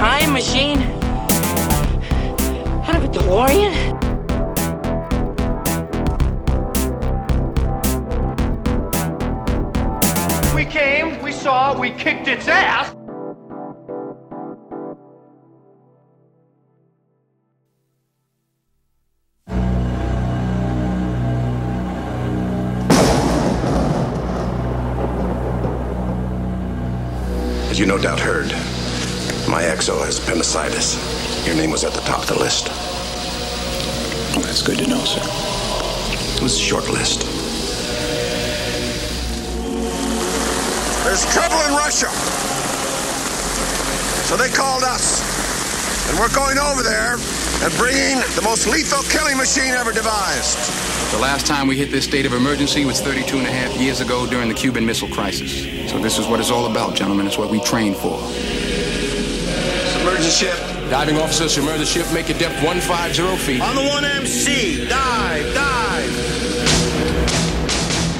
Time machine? Out of a DeLorean? Appendicitis. Your name was at the top of the list. That's good to know, sir. It was a short list. There's trouble in Russia. So they called us. And we're going over there and bringing the most lethal killing machine ever devised. The last time we hit this state of emergency was 32 and a half years ago during the Cuban Missile Crisis. So this is what it's all about, gentlemen. It's what we train for. Submergent ship. Diving officer, submerge the ship, make it depth 150 feet. On the 1MC. Dive, dive.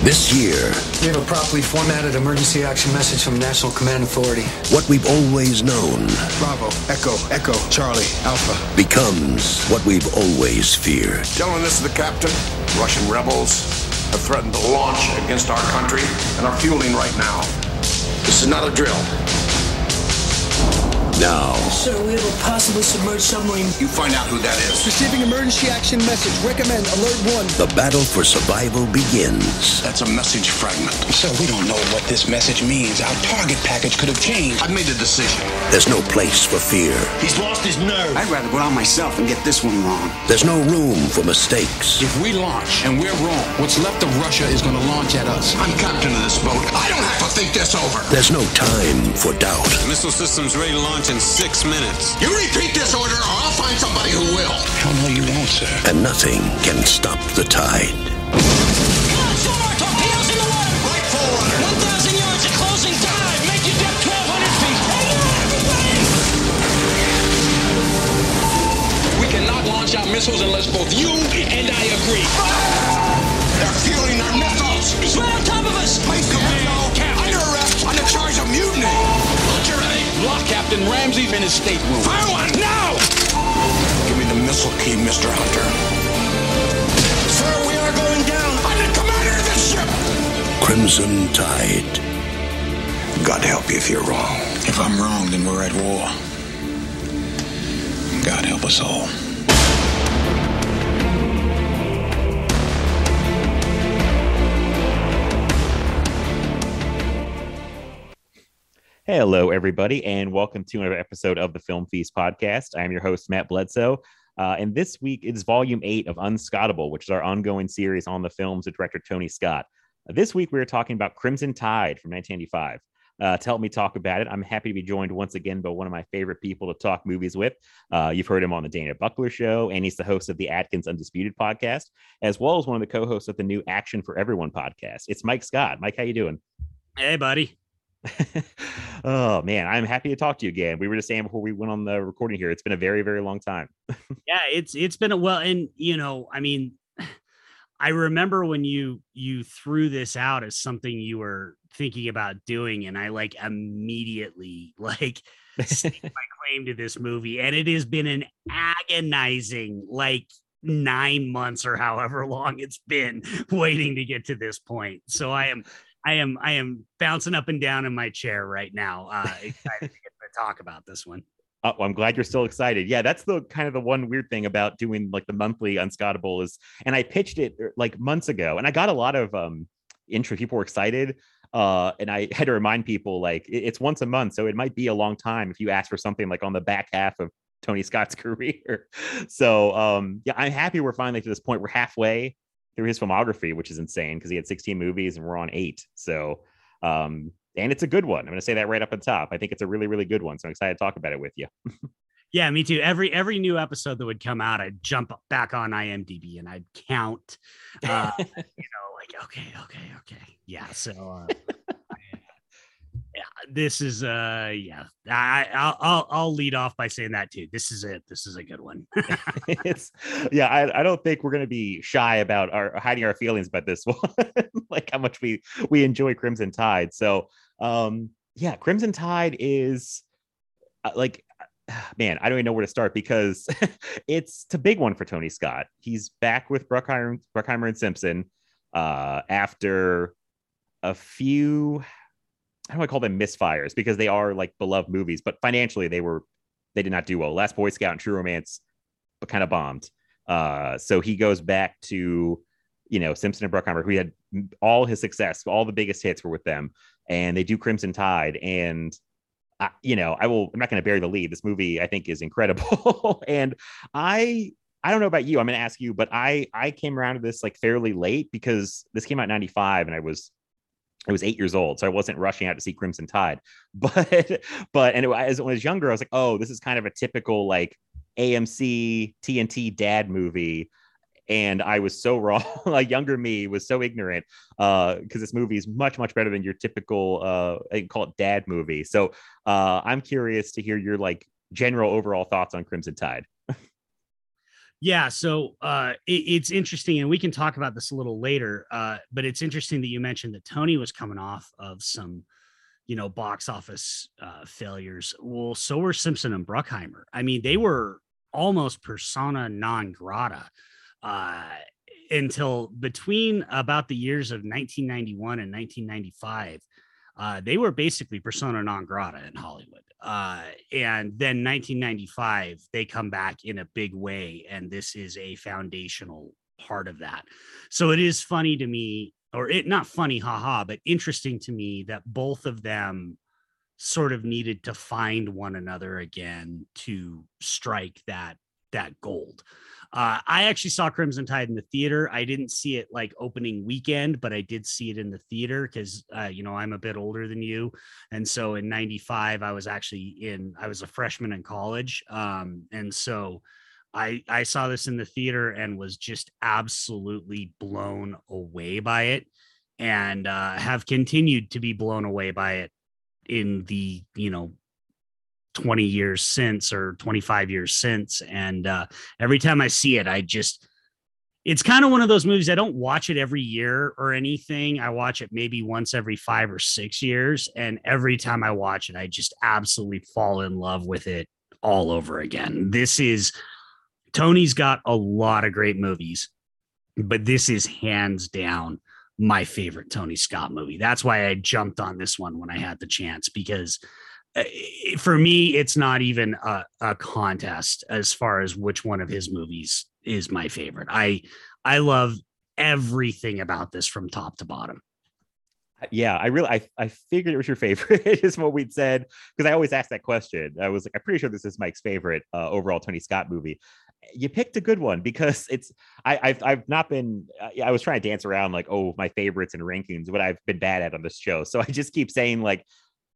This year, We have a properly formatted emergency action message from National Command Authority. what we've always known Bravo, Echo, Echo, Charlie, Alpha. becomes what we've always feared. Gentlemen, this is the captain. Russian rebels have threatened to launch against our country and are fueling right now. This is not a drill. Now, Sir, we have a possibly submerged submarine. You find out who that is. Receiving emergency action message. Recommend alert one. the battle for survival begins. That's a message fragment. Sir, we don't know what this message means. Our target package could have changed. I've made a decision. There's no place for fear. He's lost his nerve. I'd rather go out myself and get this one wrong. There's no room for mistakes. If we launch and we're wrong, what's left of Russia is going to launch at us. I'm captain of this boat. I don't have to think this over. There's no time for doubt. Missile systems ready to launch in six minutes. You repeat this order, or I'll find somebody who will. Hell no, you won't, sir. And nothing can stop the tide. Right forward. We cannot launch our missiles unless both you and I agree. They're fueling their missiles. He's right on top of us! Place commando. Lock Captain Ramsey in his stateroom. Fire one. Now. Give me the missile key, Mr. Hunter. Sir, we are going down. I'm the commander of this ship. Crimson Tide. God help you if you're wrong. If I'm wrong, then we're at war. God help us all. Hello, everybody, and welcome to another episode of the Film Feast podcast. I am your host, Matt Bledsoe. Uh, and this week it is volume eight of Unscottable, which is our ongoing series on the films of director Tony Scott. This week we are talking about Crimson Tide from 1995. Uh, to help me talk about it, I'm happy to be joined once again by one of my favorite people to talk movies with. Uh, you've heard him on the Dana Buckler Show, and he's the host of the Atkins Undisputed podcast, as well as one of the co-hosts of the new Action for Everyone podcast. It's Mike Scott. Mike, how you doing? Hey, buddy. oh man, I'm happy to talk to you again. We were just saying before we went on the recording here, it's been a very, very long time. yeah, it's it's been a well, and you know, I mean, I remember when you you threw this out as something you were thinking about doing, and I like immediately like my claim to this movie, and it has been an agonizing like nine months or however long it's been waiting to get to this point. So I am I am I am bouncing up and down in my chair right now, uh, excited to get to talk about this one. Oh, I'm glad you're still excited. Yeah, that's the kind of the one weird thing about doing like the monthly unscottable is, and I pitched it er, like months ago, and I got a lot of um intro. People were excited, uh, and I had to remind people like it- it's once a month, so it might be a long time if you ask for something like on the back half of Tony Scott's career. So um, yeah, I'm happy we're finally to this point. We're halfway through his filmography, which is insane because he had 16 movies and we're on eight. So um, and it's a good one. I'm going to say that right up at top. I think it's a really, really good one. So I'm excited to talk about it with you. yeah, me too. Every every new episode that would come out, I'd jump back on IMDb and I'd count. Uh, you know, like okay, okay, okay, yeah. So uh, this is uh yeah. I I'll, I'll I'll lead off by saying that too. This is it. This is a good one. it's yeah. I, I don't think we're gonna be shy about our hiding our feelings about this one. like how much we we enjoy Crimson Tide. So um yeah, Crimson Tide is uh, like man, I don't even know where to start because it's, a big one for Tony Scott. He's back with Bruckheimer, Bruckheimer and Simpson uh, after a few how do I call them misfires because they are like beloved movies, but financially they were they did not do well. Last Boy Scout and True Romance, but kind of bombed. Uh, so he goes back to you know Simpson and Bruckheimer, who had all his success, all the biggest hits were with them, and they do Crimson Tide, and I, you know I will I'm not going to bury the lead. This movie I think is incredible, and I I don't know about you. I'm going to ask you, but I I came around to this like fairly late because this came out 95 and I was I was eight years old, so I wasn't rushing out to see Crimson Tide. But but and it, as when I was younger, I was like, oh, this is kind of a typical like AMC TNT dad movie. And I was so wrong. like younger me was so ignorant because uh, this movie is much much better than your typical uh, I call it dad movie. So uh, I'm curious to hear your like general overall thoughts on Crimson Tide. Yeah, so uh, it, it's interesting, and we can talk about this a little later. Uh, but it's interesting that you mentioned that Tony was coming off of some, you know, box office uh, failures. Well, so were Simpson and Bruckheimer. I mean, they were almost persona non grata uh, until between about the years of 1991 and 1995. Uh, they were basically persona non grata in Hollywood. Uh, and then 1995, they come back in a big way, and this is a foundational part of that. So it is funny to me, or it not funny, haha, but interesting to me that both of them sort of needed to find one another again to strike that that gold. Uh, I actually saw Crimson Tide in the theater. I didn't see it like opening weekend, but I did see it in the theater because, uh, you know, I'm a bit older than you. And so in 95, I was actually in, I was a freshman in college. Um, and so I, I saw this in the theater and was just absolutely blown away by it and uh, have continued to be blown away by it in the, you know, 20 years since or 25 years since and uh, every time i see it i just it's kind of one of those movies i don't watch it every year or anything i watch it maybe once every five or six years and every time i watch it i just absolutely fall in love with it all over again. This is tony's got a lot of great movies but this is hands down my favorite tony scott movie. That's why i jumped on this one when i had the chance because for me, it's not even a, a, contest as far as which one of his movies is my favorite. I I love everything about this from top to bottom. Yeah, I really I, I figured it was your favorite is what we'd said because I always ask that question. I was like, I'm pretty sure this is Mike's favorite uh, overall Tony Scott movie. You picked a good one because it's I I've, I've not been uh, I was trying to dance around like oh my favorites and rankings what I've been bad at on this show. So I just keep saying like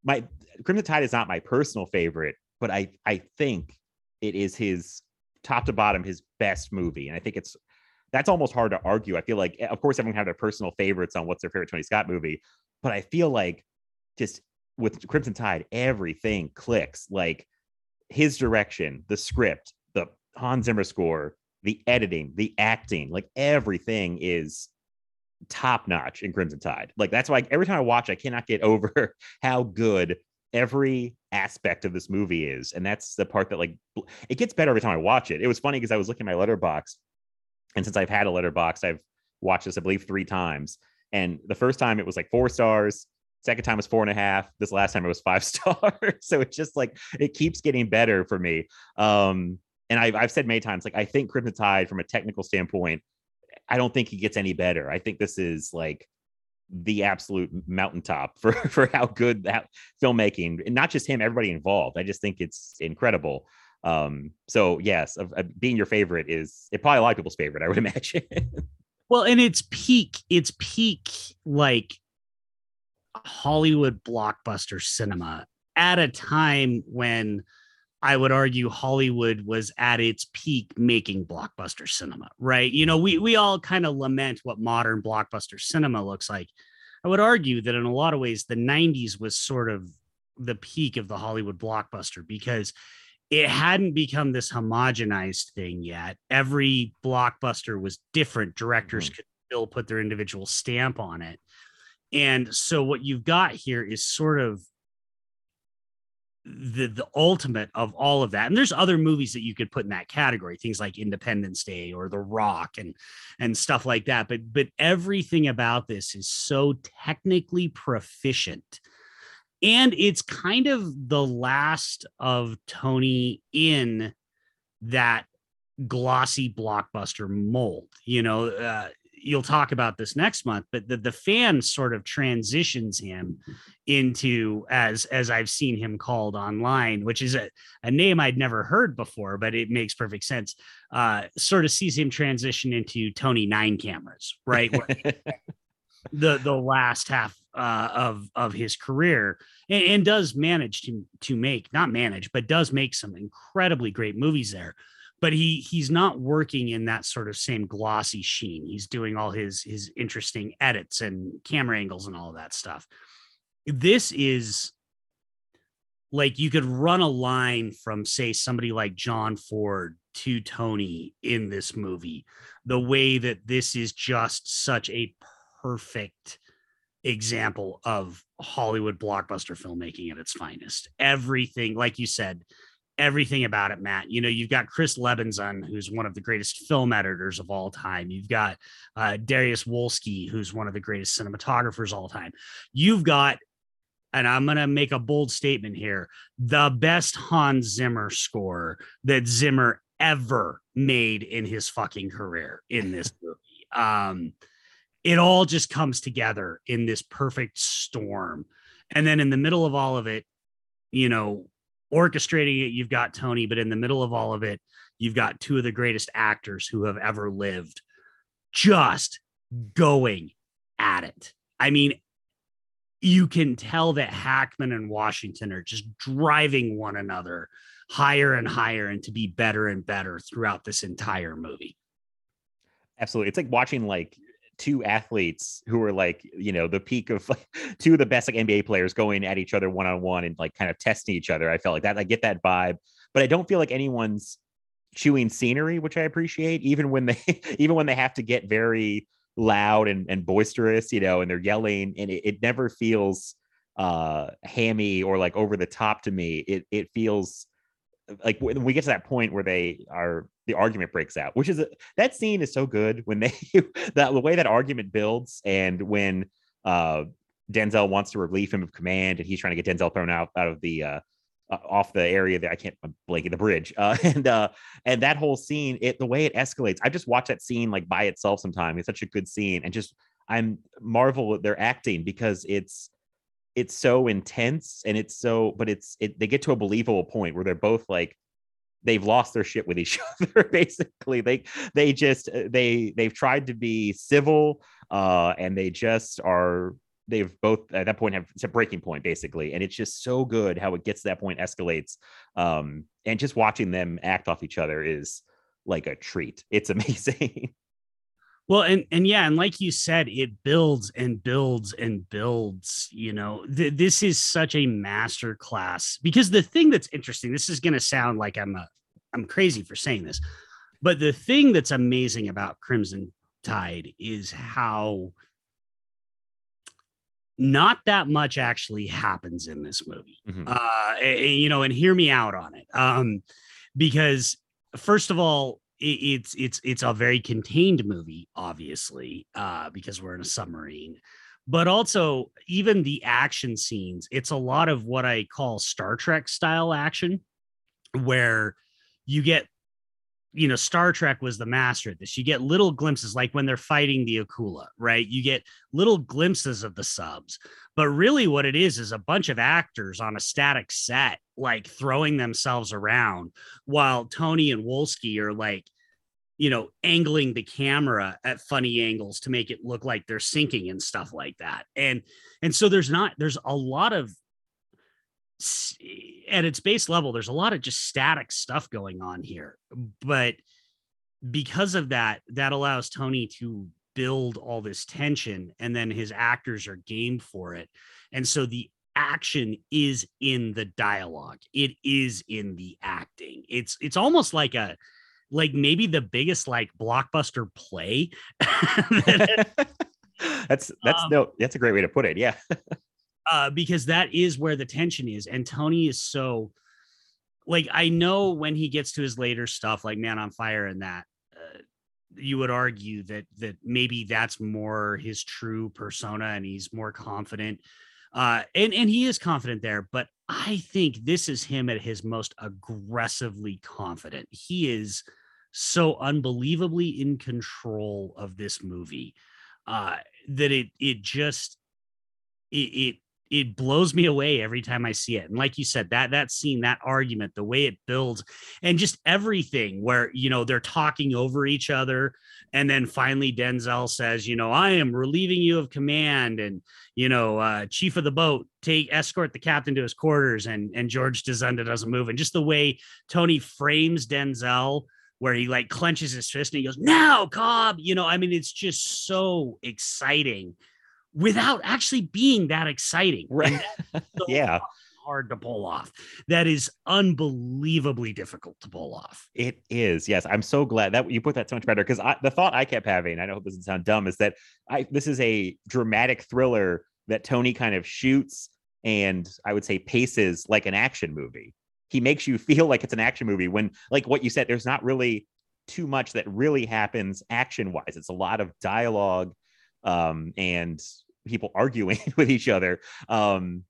my Crimson Tide is not my personal favorite, but I I think it is his top to bottom his best movie, and I think it's that's almost hard to argue. I feel like, eh, of course, everyone have their personal favorites on what's their favorite Tony Scott movie, but I feel like just with Crimson Tide, everything clicks. Like his direction, the script, the Hans Zimmer score, the editing, the acting, like everything is top notch in Crimson Tide. Like that's why every time I watch, I cannot get over how good every aspect of this movie is. And that's the part that like it gets better every time I watch it. It was funny because I was looking at my Letterboxd, and since I've had a Letterboxd, I've watched this, I believe, three times. And the first time it was like four stars. Second time was four and a half. This last time it was five stars. so it's just like it keeps getting better for me. Um, and I've, I've said many times, like I think Crimson Tide, from a technical standpoint, I don't think he gets any better. I think this is like the absolute mountaintop for for how good that filmmaking and not just him, everybody involved. I just think it's incredible. Um, so yes, being your favorite is it probably a lot of people's favorite, I would imagine. well, and it's peak, it's peak like Hollywood blockbuster cinema at a time when I would argue Hollywood was at its peak making blockbuster cinema, right? You know, we we all kind of lament what modern blockbuster cinema looks like. I would argue that in a lot of ways the 90s was sort of the peak of the Hollywood blockbuster because it hadn't become this homogenized thing yet. Every blockbuster was different. Directors mm-hmm. could still put their individual stamp on it. And so what you've got here is sort of the the ultimate of all of that and there's other movies that you could put in that category things like independence day or the rock and and stuff like that but but everything about this is so technically proficient. And it's kind of the last of tony in that glossy blockbuster mold you know uh, you'll talk about this next month, but the, the fan sort of transitions him into as as I've seen him called online, which is a, a name I'd never heard before, but it makes perfect sense. Uh, sort of sees him transition into Tony Nine cameras, right? the the last half uh, of of his career, and, and does manage to to make not manage, but does make some incredibly great movies there but he he's not working in that sort of same glossy sheen. He's doing all his his interesting edits and camera angles and all that stuff. This is like you could run a line from say somebody like John Ford to Tony in this movie. The way that this is just such a perfect example of Hollywood blockbuster filmmaking at its finest. Everything, like you said, everything about it, Matt. You know, you've got Chris Lebenzon, who's one of the greatest film editors of all time. You've got uh, Dariusz Wolski, who's one of the greatest cinematographers all time. You've got, and I'm going to make a bold statement here, the best Hans Zimmer score that Zimmer ever made in his fucking career in this movie. Um, it all just comes together in this perfect storm. And then in the middle of all of it, you know, orchestrating it, you've got Tony, but in the middle of all of it, you've got two of the greatest actors who have ever lived just going at it. I mean, you can tell that Hackman and Washington are just driving one another higher and higher and to be better and better throughout this entire movie. Absolutely. It's like watching like two athletes who are like you know the peak of like, two of the best like NBA players going at each other one on one and like kind of testing each other. I felt like that. I get that vibe, but I don't feel like anyone's chewing scenery, which I appreciate. Even when they even when they have to get very loud and, and boisterous, you know, and they're yelling, and it, it never feels uh hammy or like over the top to me. It it feels like when we get to that point where they are the argument breaks out which is that scene is so good when they that the way that argument builds and when uh denzel wants to relieve him of command and he's trying to get denzel thrown out out of the uh, uh off the area that I can't I'm blanking the bridge uh and uh and that whole scene it the way it escalates I just watch that scene like by itself sometime it's such a good scene and just I'm marvel at their acting because it's it's so intense and it's so but it's it they get to a believable point where they're both like they've lost their shit with each other basically. They they just uh, they they've tried to be civil uh and they just are they've both at that point have it's a breaking point basically. And it's just so good how it gets to that point escalates um and just watching them act off each other is like a treat. It's amazing well, and and yeah, and like you said, it builds and builds and builds. You know, th- this is such a master class because the thing that's interesting. This is going to sound like I'm a I'm crazy for saying this, but the thing that's amazing about Crimson Tide is how not that much actually happens in this movie. Mm-hmm. Uh, and, you know, and hear me out on it. Um, because first of all, it's it's it's a very contained movie, obviously, uh, because we're in a submarine. But also, even the action scenes, it's a lot of what I call Star Trek style action, where you get, you know, Star Trek was the master at this. You get little glimpses, like when they're fighting the Akula, right? You get little glimpses of the subs, but really what it is is a bunch of actors on a static set like throwing themselves around while Tony and Wolski are like, you know, angling the camera at funny angles to make it look like they're sinking and stuff like that. And and so there's not there's a lot of at its base level, there's a lot of just static stuff going on here. But because of that, that allows Tony to build all this tension and then his actors are game for it. And so the action is in the dialogue. It is in the acting. It's it's almost like a like maybe the biggest like blockbuster play. that's that's um, no that's a great way to put it. Yeah. uh, because that is where the tension is. And Tony is so like I know when he gets to his later stuff, like Man on Fire and that, uh, you would argue that that maybe that's more his true persona and he's more confident. Uh, and and he is confident there, but I think this is him at his most aggressively confident. He is so unbelievably in control of this movie uh, that it it just it, it it blows me away every time I see it. And like you said, that that scene, that argument, the way it builds, and just everything where you know they're talking over each other, and then finally Denzel says, you know, I am relieving you of command, and you know, uh, chief of the boat, take escort the captain to his quarters, and and George Dzundza doesn't move, and just the way Tony frames Denzel. Where he like clenches his fist and he goes, Now, Cobb. You know, I mean, it's just so exciting without actually being that exciting. Right. So yeah. Hard to pull off. That is unbelievably difficult to pull off. It is. Yes. I'm so glad that you put that so much better because the thought I kept having, I know it doesn't sound dumb, is that I this is a dramatic thriller that Tony kind of shoots and I would say paces like an action movie. He makes you feel like it's an action movie when, like what you said, there's not really too much that really happens action wise. It's a lot of dialogue um, and people arguing with each other. Um,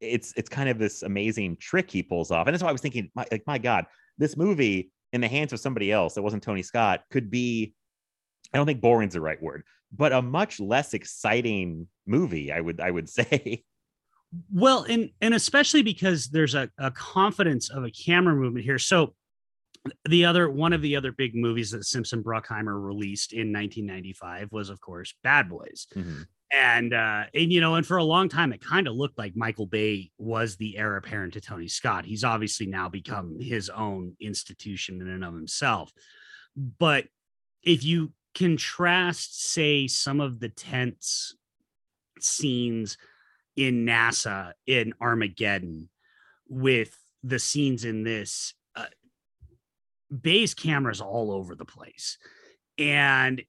it's it's kind of this amazing trick he pulls off, and that's why I was thinking, my, like, my God, this movie in the hands of somebody else that wasn't Tony Scott could be. I don't think boring's the right word, but a much less exciting movie. I would I would say. Well, and and especially because there's a, a confidence of a camera movement here. So the other one of the other big movies that Simpson Bruckheimer released in 1995 was, of course, Bad Boys. Mm-hmm and uh and you know and for a long time it kind of looked like michael bay was the heir apparent to tony scott he's obviously now become his own institution in and of himself but if you contrast say some of the tense scenes in nasa in armageddon with the scenes in this uh, bay's cameras all over the place and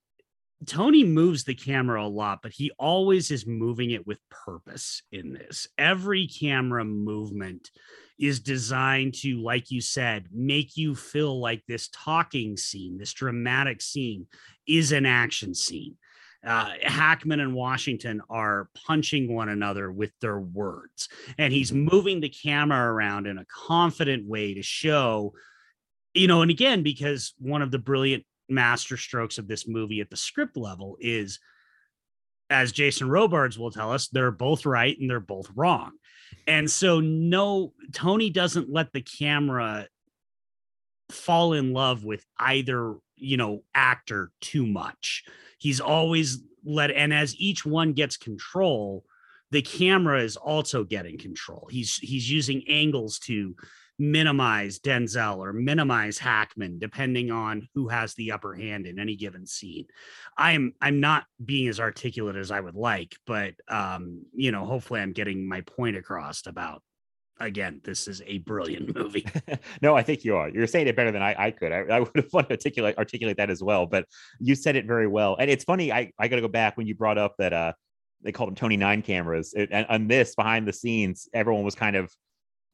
Tony moves the camera a lot, but he always is moving it with purpose in this. Every camera movement is designed to, like you said, make you feel like this talking scene, this dramatic scene is an action scene. Uh, Hackman and Washington are punching one another with their words, and he's moving the camera around in a confident way to show, you know, and again, because one of the brilliant master strokes of this movie at the script level is as Jason Robards will tell us, they're both right and they're both wrong. And so no Tony doesn't let the camera fall in love with either, you know, actor too much. He's always let and as each one gets control, the camera is also getting control. He's he's using angles to minimize Denzel or minimize Hackman, depending on who has the upper hand in any given scene. I'm I'm not being as articulate as I would like, but um, you know, hopefully I'm getting my point across about again, this is a brilliant movie. no, I think you are. You're saying it better than I, I could. I, I would have wanted to articulate articulate that as well, but you said it very well. And it's funny, I, I gotta go back when you brought up that uh they called them Tony Nine cameras. It, and on this behind the scenes, everyone was kind of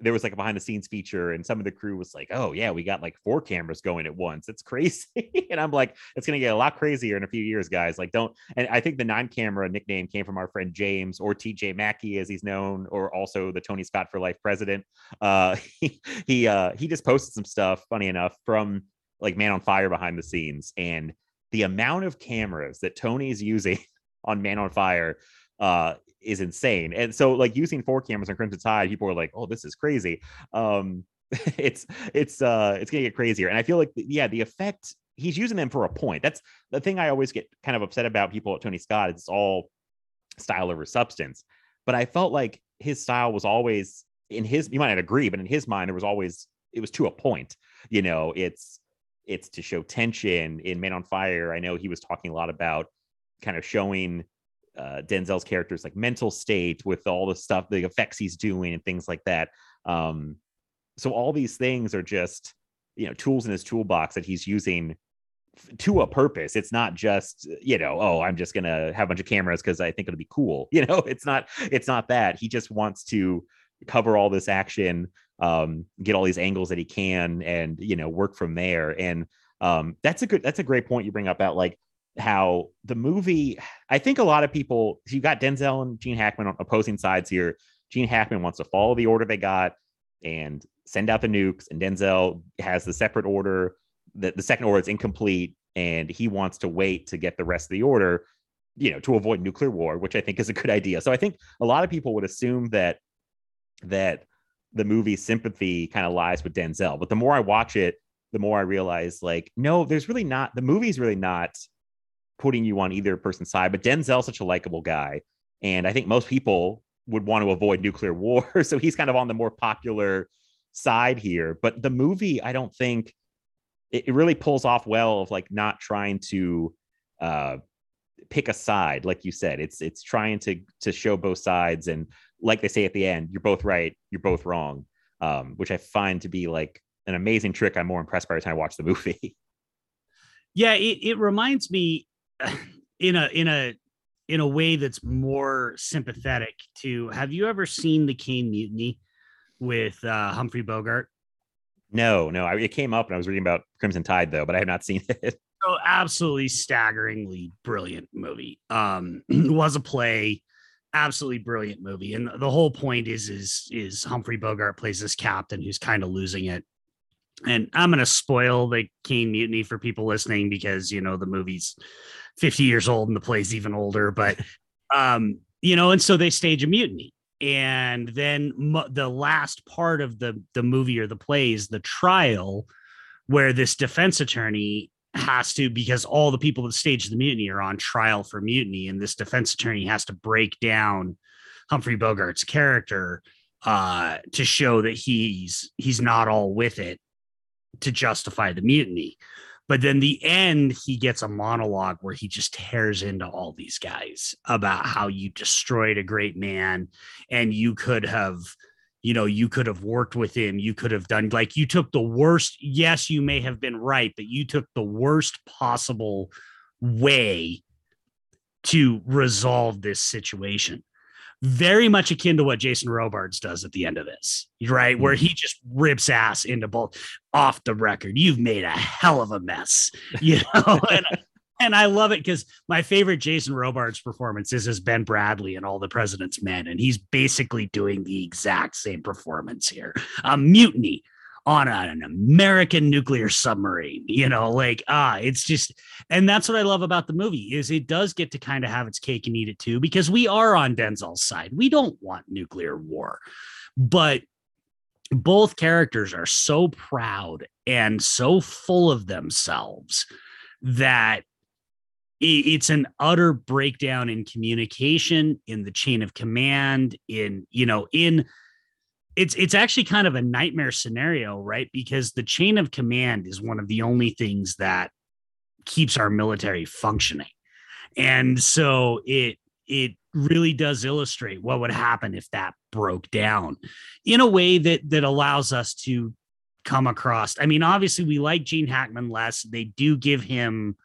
there was like a behind the scenes feature and some of the crew was like oh yeah we got like four cameras going at once. It's crazy. And i'm like it's going to get a lot crazier in a few years guys. Like don't and i think the nine camera nickname came from our friend james or tj mackey as he's known or also the tony scott for life president. Uh he he uh he just posted some stuff funny enough from like man on fire behind the scenes and the amount of cameras that tony's using on man on fire uh is insane. And so like using four cameras on Crimson Tide, people are like, "Oh, this is crazy." Um, it's it's uh it's gonna get crazier, and I feel like yeah, the effect he's using them for a point. That's the thing I always get kind of upset about people at Tony Scott. It's all style over substance, but I felt like his style was always in his. You might not agree, but in his mind, it was always it was to a point. You know, it's it's to show tension in Man on Fire. I know he was talking a lot about kind of showing uh, Denzel's character's like mental state with all the stuff, the effects he's doing, and things like that. Um, so all these things are just you know tools in his toolbox that he's using f- to a purpose. It's not just you know oh I'm just gonna have a bunch of cameras because I think it'll be cool. You know it's not it's not that he just wants to cover all this action um, get all these angles that he can and you know work from there and um, that's a good that's a great point you bring up about like how the movie i think a lot of people You've got denzel and gene hackman on opposing sides here. Gene hackman wants to follow the order they got and send out the nukes and denzel has the separate order the, the second order is incomplete and he wants to wait to get the rest of the order you know to avoid nuclear war which i think is a good idea. So i think a lot of people would assume that that the movie's sympathy kind of lies with denzel. But the more i watch it the more i realize like no there's really not the movie's really not putting you on either person's side, but Denzel's such a likable guy. And I think most people would want to avoid nuclear war. So he's kind of on the more popular side here. But the movie, I don't think it, it really pulls off well of like not trying to uh pick a side, like you said. It's it's trying to to show both sides. And like they say at the end, you're both right, you're both wrong. Um, which I find to be like an amazing trick. I'm more impressed by the time I watch the movie. Yeah, it, it reminds me in a in a in a way that's more sympathetic to have you ever seen the Caine Mutiny with uh, Humphrey Bogart? No, no. I, it came up and I was reading about Crimson Tide though, but I have not seen it. Oh, absolutely staggeringly brilliant movie. Um, was a play, absolutely brilliant movie, and the whole point is is is Humphrey Bogart plays this captain who's kind of losing it. And I'm gonna spoil the Caine Mutiny for people listening because you know the movie's 50 years old and the play's even older, but um, you know, and so they stage a mutiny. And then the last part of the the movie or the play is the trial where this defense attorney has to because all the people that staged the mutiny are on trial for mutiny and this defense attorney has to break down Humphrey Bogart's character uh, to show that he's he's not all with it to justify the mutiny. But then the end, he gets a monologue where he just tears into all these guys about how you destroyed a great man and you could have, you know, you could have worked with him. You could have done like you took the worst. Yes, you may have been right, but you took the worst possible way to resolve this situation very much akin to what Jason Robards does at the end of this, right? Where mm-hmm. he just rips ass into both off the record. You've made a hell of a mess, you know. and, and I love it because my favorite Jason Robards performance is as Ben Bradlee in All the President's Men, and he's basically doing the exact same performance here. A mutiny on an American nuclear submarine. You know, like ah, it's just, and that's what I love about the movie is it does get to kind of have its cake and eat it too because we are on Denzel's side. We don't want nuclear war, but both characters are so proud and so full of themselves that it's an utter breakdown in communication in the chain of command in you know in it's it's actually kind of a nightmare scenario, right? Because the chain of command is one of the only things that keeps our military functioning. And so it it really does illustrate what would happen if that broke down in a way that that allows us to come across. I mean, obviously we like Gene Hackman less. They do give him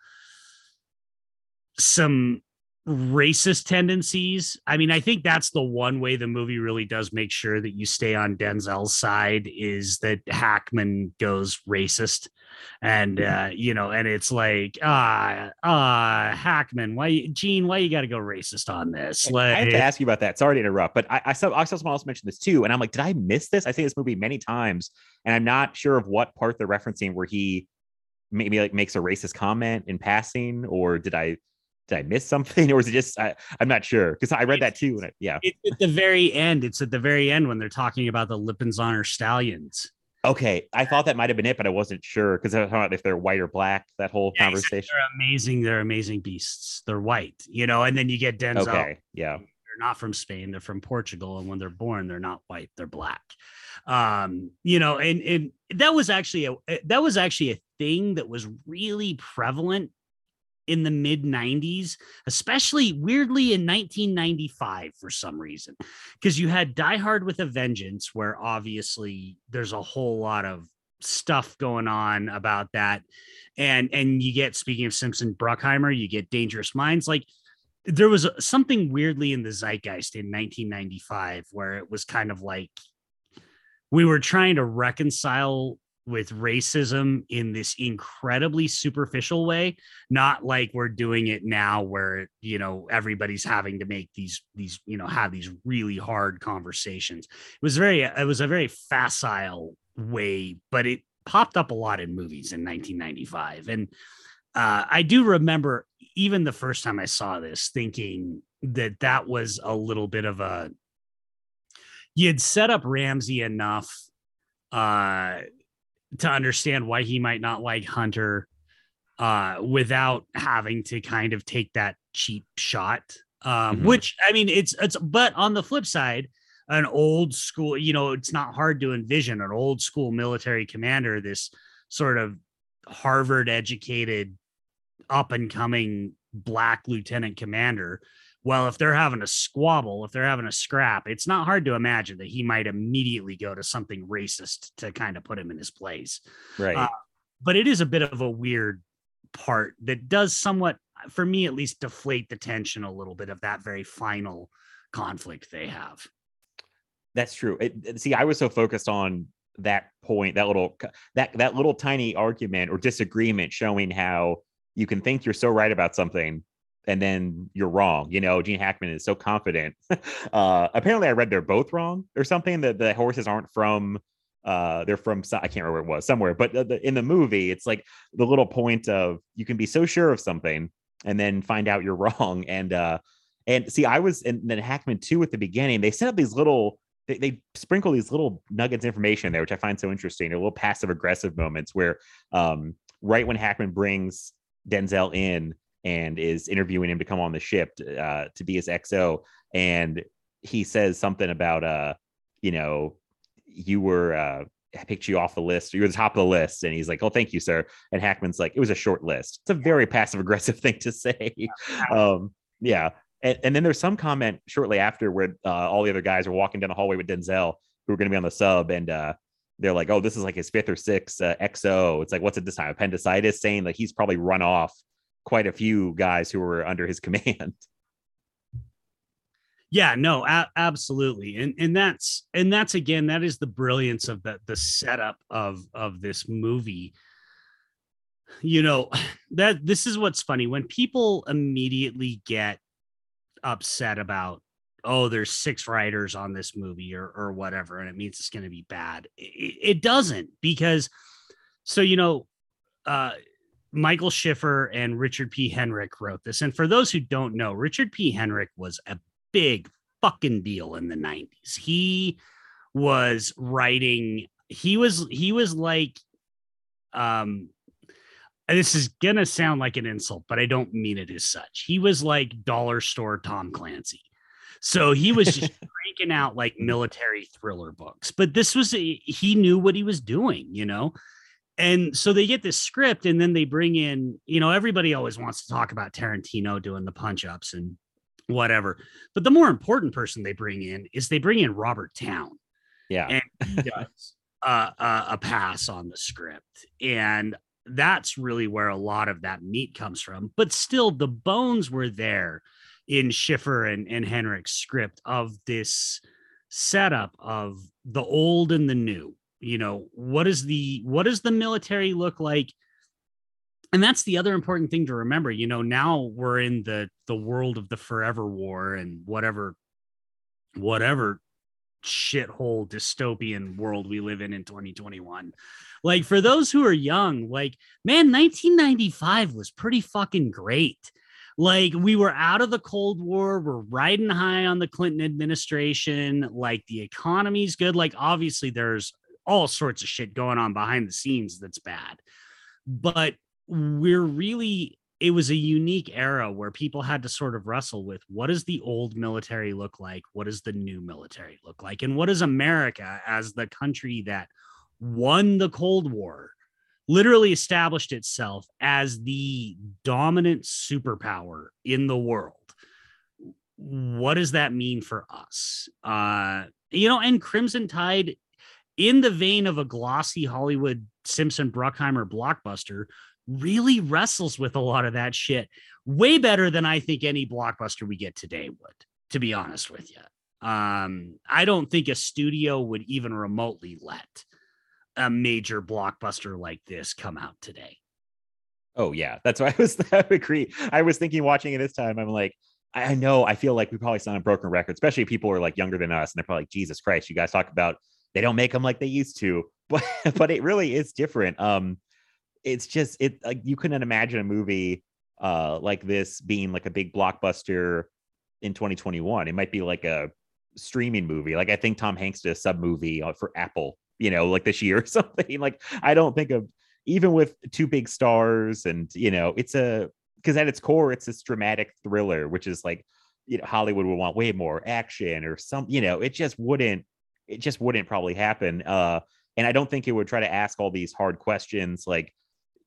some racist tendencies. I mean, I think that's the one way the movie really does make sure that you stay on Denzel's side is that Hackman goes racist. And uh, you know, and it's like, ah, uh, uh, Hackman, why Gene, why you gotta go racist on this? Like I have to ask you about that. Sorry to interrupt, but I, I saw I saw someone else mention this too, and I'm like, did I miss this? I see this movie many times, and I'm not sure of what part they're referencing where he maybe like makes a racist comment in passing, or did I did I miss something, or is it just I, am not sure because I read that too. I, yeah, it's at the very end. It's at the very end when they're talking about the Lipizzaner stallions. Okay, I thought that might have been it, but I wasn't sure because I was talking about if they're white or black. That whole yeah, conversation. They're amazing. They're amazing beasts. They're white, you know. And then you get Denzel. Okay, yeah. They're not from Spain. They're from Portugal, and when they're born, they're not white. They're black. Um, you know, and and that was actually a that was actually a thing that was really prevalent in the mid 90s, especially weirdly in 1995 for some reason, because you had Die Hard with a Vengeance, where obviously there's a whole lot of stuff going on about that. And and you get speaking of Simpson Bruckheimer, you get Dangerous Minds. Like there was something weirdly in the zeitgeist in 1995 where it was kind of like we were trying to reconcile with racism in this incredibly superficial way not like we're doing it now where you know everybody's having to make these these you know have these really hard conversations. It was very it was a very facile way but it popped up a lot in movies in 1995 and uh, i do remember even the first time i saw this thinking that that was a little bit of a you had set up ramsey enough uh to understand why he might not like Hunter uh, without having to kind of take that cheap shot. Um, mm-hmm. Which I mean, it's it's but on the flip side, an old school, you know, it's not hard to envision an old school military commander, this sort of Harvard educated, up and coming black lieutenant commander well, if they're having a squabble, if they're having a scrap, it's not hard to imagine that he might immediately go to something racist to kind of put him in his place. Right. Uh, but it is a bit of a weird part that does somewhat, for me at least, deflate the tension a little bit of that very final conflict they have. That's true. It, see, I was so focused on that point, that little that that little tiny argument or disagreement showing how you can think you're so right about something and then you're wrong. You know, Gene Hackman is so confident. uh, apparently, I read they're both wrong or something. That the horses aren't from. Uh, they're from I can't remember where it was somewhere, but the, the, in the movie, it's like the little point of you can be so sure of something and then find out you're wrong. And uh, and see, I was and then Hackman too at the beginning. They set up these little they, they, sprinkle these little nuggets of information there, which I find so interesting. A little passive aggressive moments where, um, right when Hackman brings Denzel in, and is interviewing him to come on the ship uh, to be his XO. And he says something about, uh, you know, you were, uh, I picked you off the list. You're the top of the list. And he's like, oh, thank you, sir. And Hackman's like, it was a short list. It's a very passive aggressive thing to say. Um, yeah. And, and, then there's some comment shortly after where uh, all the other guys are walking down the hallway with Denzel, who are going to be on the sub. And uh, they're like, oh, this is like his fifth or sixth uh, XO. It's like, what's it this time? Appendicitis, saying like he's probably run off quite a few guys who were under his command. Yeah, no, a- absolutely. And and that's and that's again that is the brilliance of the the setup of of this movie. You know, that this is what's funny when people immediately get upset about oh there's six writers on this movie or or whatever and it means it's going to be bad. It, it doesn't because so you know uh Michael Schiffer and Richard P. Henrick wrote this. And for those who don't know, Richard P. Henrick was a big fucking deal in the 90s. He was writing, he was, he was like, um, this is gonna sound like an insult, but I don't mean it as such. He was like dollar store Tom Clancy. So he was just cranking out like military thriller books. But this was he knew what he was doing, you know and so they get this script and then they bring in you know everybody always wants to talk about tarantino doing the punch ups and whatever. But the more important person they bring in is they bring in robert towne yeah. And he does uh, uh, a pass on the script. And that's really where a lot of that meat comes from. But still the bones were there in schiffer and, and henrick's script of this setup of the old and the new you know what is the what does the military look like? And that's the other important thing to remember you know now we're in the the world of the forever war and whatever whatever shithole dystopian world we live in in 2021 like for those who are young like man 1995 was pretty fucking great. Like we were out of the cold war we're riding high on the clinton administration like the economy's good. Like obviously there's all sorts of shit going on behind the scenes that's bad. But we're really it was a unique era where people had to sort of wrestle with what does the old military look like? What does the new military look like? And what is america as the country that won the cold war literally established itself as the dominant superpower in the world? What does that mean for us? Uh you know and crimson tide in the vein of a glossy hollywood simpson bruckheimer blockbuster really wrestles with a lot of that shit way better than i think any blockbuster we get today would to be honest with you um i don't think a studio would even remotely let a major blockbuster like this come out today. Oh yeah, that's why I was. I agree. I was thinking watching it this time. I'm like, I know. I feel like we probably sound a broken record, especially if people are like younger than us, and they're probably like, Jesus Christ, you guys talk about they don't make them like they used to, but but it really is different. Um, it's just it like you couldn't imagine a movie uh like this being like a big blockbuster in 2021. It might be like a streaming movie. Like I think Tom Hanks did a sub movie uh, for Apple you know, like this year or something. Like I don't think of even with two big stars and you know, it's a because at its core, it's this dramatic thriller, which is like, you know, Hollywood would want way more action or some, you know, it just wouldn't, it just wouldn't probably happen. Uh, and I don't think it would try to ask all these hard questions like,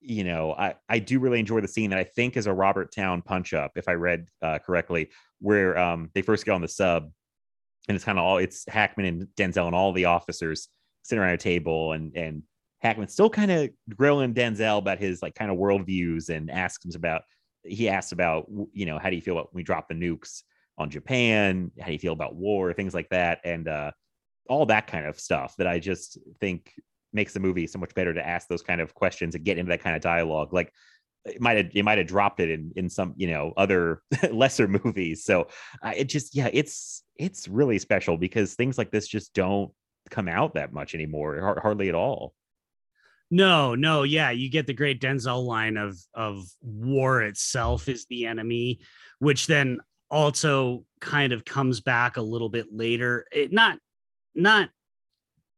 you know, I, I do really enjoy the scene that I think is a Robert Towne punch up, if I read uh, correctly, where um, they first get on the sub and it's kind of all it's Hackman and Denzel and all the officers sitting around a table and and Hackman still kind of grilling Denzel about his like kind of worldviews and asks him about he asks about you know how do you feel about when we drop the nukes on Japan? How do you feel about war? Things like that, and uh, all that kind of stuff that I just think makes the movie so much better to ask those kind of questions and get into that kind of dialogue. Like it might have it might have dropped it in in some you know other lesser movies. So uh, it just yeah, it's it's really special because things like this just don't come out that much anymore, hardly at all. No, no, yeah, you get the great Denzel line of of war itself is the enemy, which then also kind of comes back a little bit later. It not not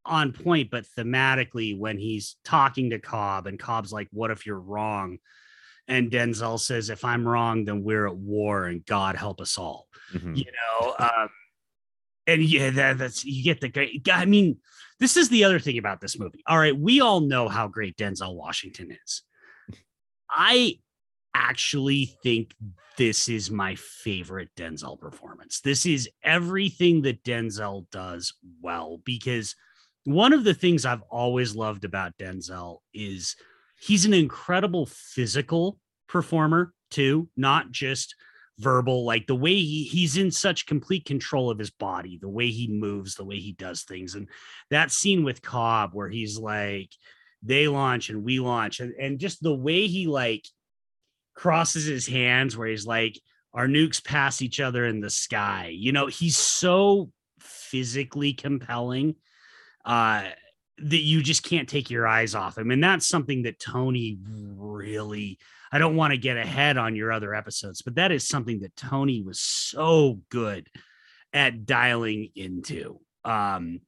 on point, but thematically when he's talking to Cobb and Cobb's like, "What if you're wrong?" and Denzel says, "If I'm wrong, then we're at war, and God help us all." Mm-hmm. You know, um, and yeah, that, that's you get the great. I mean, this is the other thing about this movie. All right, we all know how great Denzel Washington is. I actually think this is my favorite Denzel performance. This is everything that Denzel does well because one of the things I've always loved about Denzel is he's an incredible physical performer too, not just verbal like the way he, he's in such complete control of his body the way he moves the way he does things and that scene with cobb where he's like they launch and we launch and, and just the way he like crosses his hands where he's like our nukes pass each other in the sky you know he's so physically compelling uh that you just can't take your eyes off him and that's something that tony really I don't want to get ahead on your other episodes, but that is something that Tony was so good at dialing into. Um,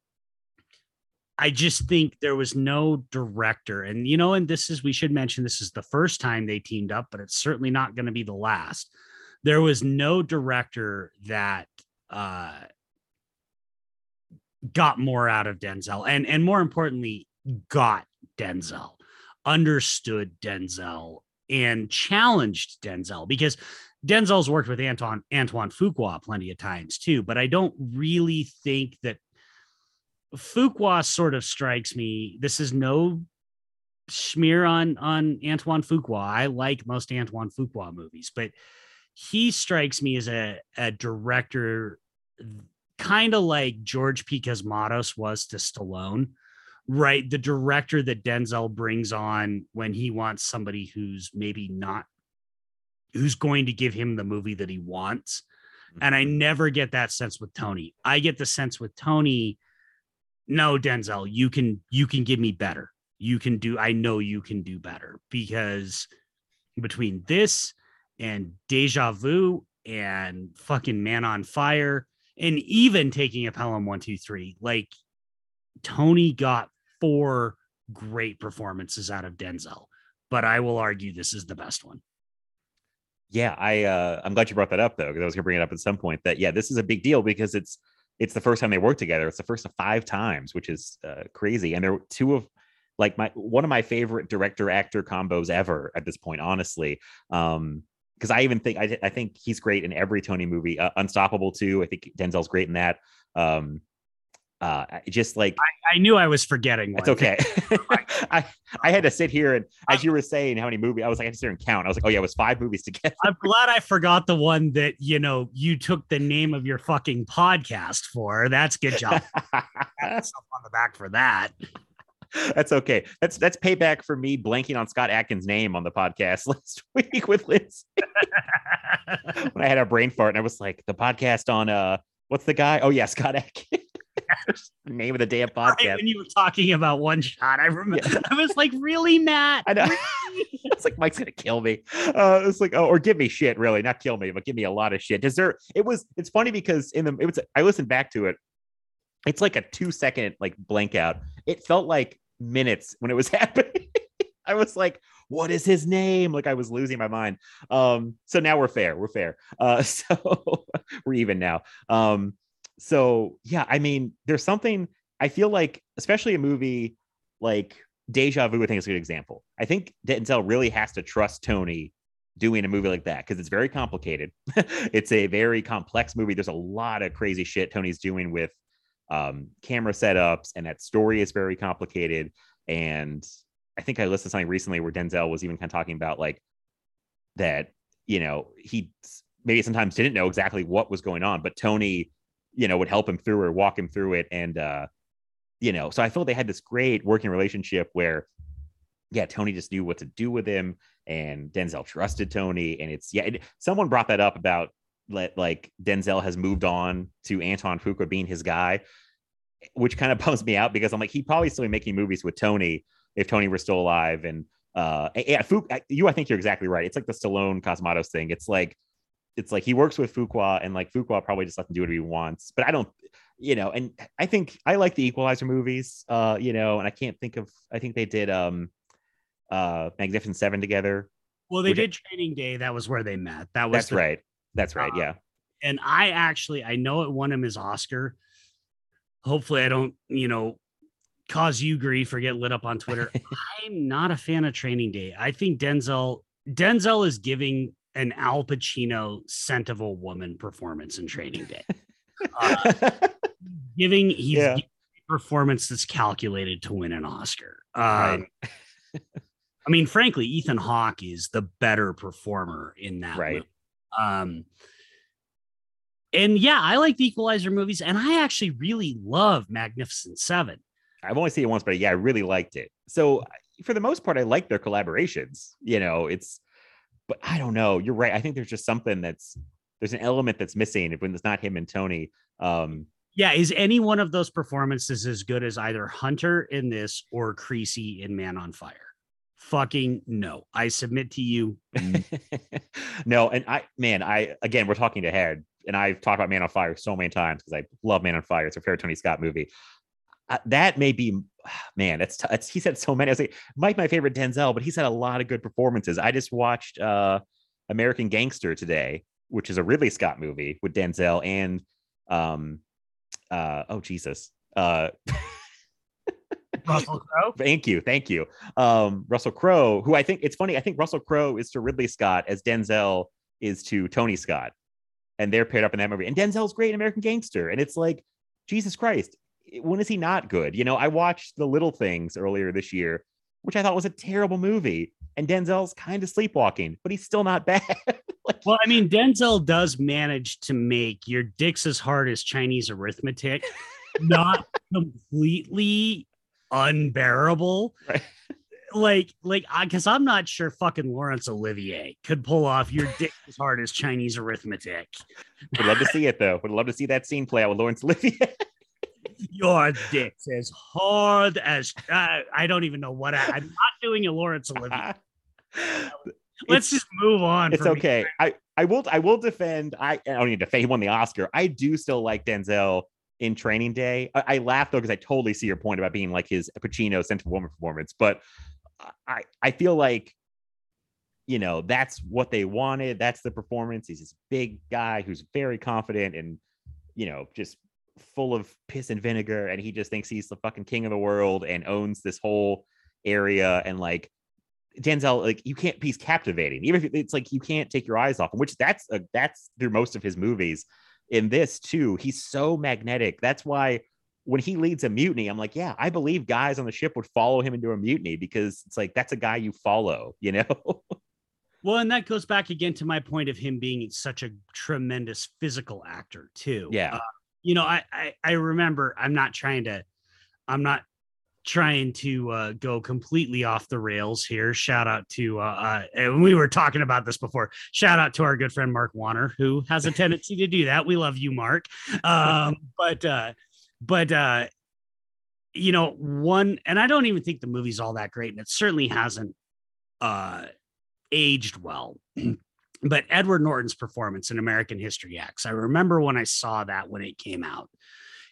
I just think there was no director, and you know, and this is we should mention this is the first time they teamed up, but it's certainly not going to be the last. There was no director that uh, got more out of Denzel, and and more importantly, got Denzel, understood Denzel, and challenged Denzel because Denzel's worked with Anton Antoine Fuqua plenty of times too, but I don't really think that Fuqua sort of strikes me. This is no smear on on Antoine Fuqua. I like most Antoine Fuqua movies, but he strikes me as a, a director kind of like George P. Cosmatos was to Stallone, right the director that denzel brings on when he wants somebody who's maybe not who's going to give him the movie that he wants and i mm-hmm. never get that sense with tony i get the sense with tony no denzel you can you can give me better you can do i know you can do better because between this and Deja Vu and fucking Man on Fire and even taking a Pelham 123. Like Tony got four great performances out of Denzel, but I will argue this is the best one. Yeah, I uh, I'm glad you brought that up though, because I was gonna bring it up at some point. That yeah, this is a big deal because it's it's the first time they work together. It's the first of five times, which is uh, crazy. And they're two of like my one of my favorite director actor combos ever at this point, honestly. Um, because I even think I, I think he's great in every Tony movie. Uh, Unstoppable too. I think Denzel's great in that. Um, uh, just like I, I knew I was forgetting. That's okay. I I had to sit here and as you were saying how many movies, I was like I had to sit here and count. I was like, oh yeah, it was five movies together. I'm glad I forgot the one that you know you took the name of your fucking podcast for. That's good job. On the back for that. That's okay. That's that's payback for me blanking on Scott Adkins' name on the podcast last week with Liz. when I had a brain fart and I was like, the podcast on uh what's the guy? Oh yeah, Scott Adkins. name of the damn podcast. Right when you were talking about one shot, I remember yeah. I was like, really, Matt? I know. it's like Mike's gonna kill me. Uh, it's like, oh, or give me shit, really, not kill me, but give me a lot of shit. Does there? It was. It's funny because in the it was. I listened back to it. It's like a two second like blank out. It felt like minutes when it was happening. I was like, what is his name? Like I was losing my mind. Um, so now we're fair. We're fair. Uh, so we're even now. Um, so yeah, I mean, there's something I feel like, especially a movie like Deja Vu, I think is a good example. I think Denzel really has to trust Tony doing a movie like that because it's very complicated. it's a very complex movie. There's a lot of crazy shit Tony's doing with um, camera setups, and that story is very complicated. And I think I listened to something recently where Denzel was even kind of talking about like that, you know, he maybe sometimes didn't know exactly what was going on, but Tony you know, would help him through or walk him through it. And, uh, you know, so I felt they had this great working relationship where, yeah, Tony just knew what to do with him and Denzel trusted Tony. And it's, yeah, it, someone brought that up about let like Denzel has moved on to Anton Fuqua being his guy, which kind of bums me out because I'm like, he'd probably still be making movies with Tony if Tony were still alive. And, uh, yeah, Fuqua, you, I think you're exactly right. It's like the Stallone Cosmatos thing. It's like, it's like he works with Fuqua and like Fuqua probably just let him do what he wants. But I don't, you know, and I think I like the Equalizer movies, uh, you know, and I can't think of, I think they did um uh Magnificent Seven together. Well, they did Training Day. That was where they met. That was that's the, right. That's right. Uh, yeah. And I actually, I know it won him his Oscar. Hopefully, I don't, you know, cause you grief or get lit up on Twitter. I'm not a fan of Training Day. I think Denzel Denzel is giving an Al Pacino scent of a woman performance in Training Day. Uh, giving he's yeah. giving performance that's calculated to win an Oscar. Um, right. I mean, frankly, Ethan Hawke is the better performer in that. Right. Movie. Um, and yeah, I like the Equalizer movies, and I actually really love Magnificent Seven. I've only seen it once, but yeah, I really liked it. So for the most part, I like their collaborations. You know, it's but I don't know. You're right. I think there's just something that's there's an element that's missing when it's not him and Tony. Um, yeah, is any one of those performances as good as either Hunter in this or Creasy in Man on Fire? Fucking no. I submit to you. no, and I man, I again we're talking to head, and I've talked about Man on Fire so many times because I love Man on Fire. It's a fair Tony Scott movie. Uh, that may be man, that's, t- he said so many. I was like, Mike, my favorite Denzel, but he's had a lot of good performances. I just watched uh, American Gangster today, which is a Ridley Scott movie with Denzel and um, uh, oh Jesus, uh, Russell Crowe. Thank you, thank you, um, Russell Crowe. Who I think it's funny. I think Russell Crowe is to Ridley Scott as Denzel is to Tony Scott, and they're paired up in that movie. And Denzel's great in American Gangster, and it's like Jesus Christ, when is he not good? You know, I watched The Little Things earlier this year, which I thought was a terrible movie. And Denzel's kind of sleepwalking, but he's still not bad. like, well, I mean, Denzel does manage to make your dicks as hard as Chinese arithmetic not completely unbearable. Right. Like, like, because I'm not sure fucking Laurence Olivier could pull off your dick as hard as Chinese arithmetic. Would love to see it though. Would love to see that scene play out with Laurence Olivier your dick's as hard as uh, I don't even know what I, am not doing a Laurence Olivier. let's just move on. It's okay. I I will I will defend. I, I don't need to defend. He won the Oscar. I do still like Denzel in Training Day. I, I laugh though because I totally see your point about being like his Pacino Scent of a Woman performance, but I I feel like you know that's what they wanted. That's the performance. He's this big guy who's very confident and you know just full of piss and vinegar, and he just thinks he's the fucking king of the world and owns this whole area and like Denzel, like you can't, he's captivating. Even if it's like you can't take your eyes off him, which that's a, that's through most of his movies. In this too, he's so magnetic. That's why when he leads a mutiny, I'm like, yeah, I believe guys on the ship would follow him into a mutiny because it's like that's a guy you follow, you know. well, and that goes back again to my point of him being such a tremendous physical actor too. Yeah. Uh, you know, I, I I remember. I'm not trying to. I'm not trying to uh, go completely off the rails here. Shout out to, uh, uh, and we were talking about this before. Shout out to our good friend Mark Warner, who has a tendency to do that. We love you, Mark. Um, but, uh, but, uh, you know, one, and I don't even think the movie's all that great, and it certainly hasn't uh, aged well. but Edward Norton's performance in American History X, I remember when I saw that when it came out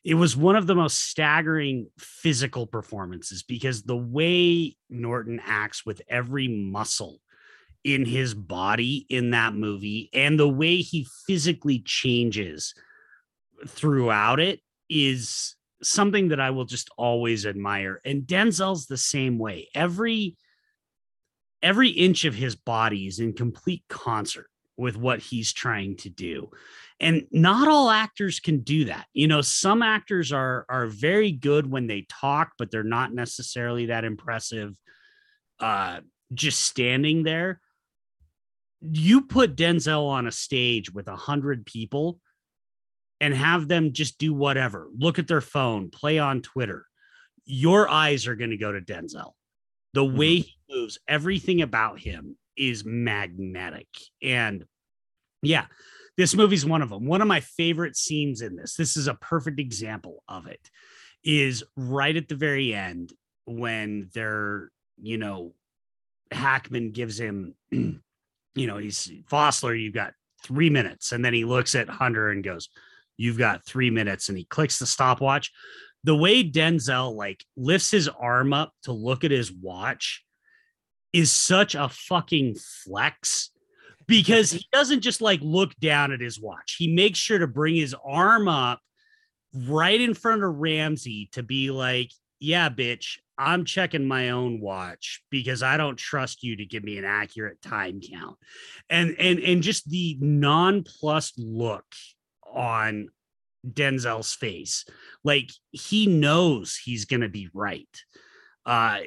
it was one of the most staggering physical performances because the way Norton acts with every muscle in his body in that movie and the way he physically changes throughout it is something that I will just always admire. And Denzel's the same way. Every every inch of his body is in complete concert with what he's trying to do. And not all actors can do that. You know some actors are are very good when they talk but they're not necessarily that impressive uh just standing there. You put denzel on a stage with a hundred people and have them just do whatever. Look at their phone play on twitter. Your eyes are going to go to denzel. The mm-hmm. way he moves everything about him is magnetic and yeah this movie's one of them. One of my favorite scenes in this, this is a perfect example of it, is right at the very end when they're, you know, Hackman gives him, you know, he's Vossler, you've got three minutes. And then he looks at Hunter and goes, You've got three minutes. And he clicks the stopwatch. The way Denzel like lifts his arm up to look at his watch is such a fucking flex because he doesn't just like look down at his watch. He makes sure to bring his arm up right in front of Ramsey to be like, yeah, bitch, I'm checking my own watch because I don't trust you to give me an accurate time count. And and and just the nonplussed look on Denzel's face. Like he knows he's gonna be right. Uh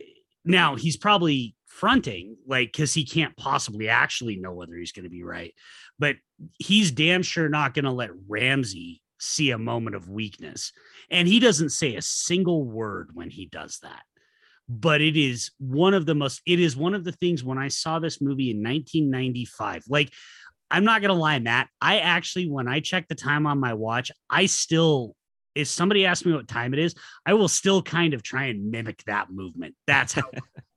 now he's probably fronting, like, because he can't possibly actually know whether he's going to be right. But he's damn sure not going to let Ramsey see a moment of weakness. And he doesn't say a single word when he does that. But it is one of the most, it is one of the things when I saw this movie in 1995, like, I'm not going to lie, Matt. I actually, when I check the time on my watch, I still if somebody asks me what time it is, I will still kind of try and mimic that movement. That's how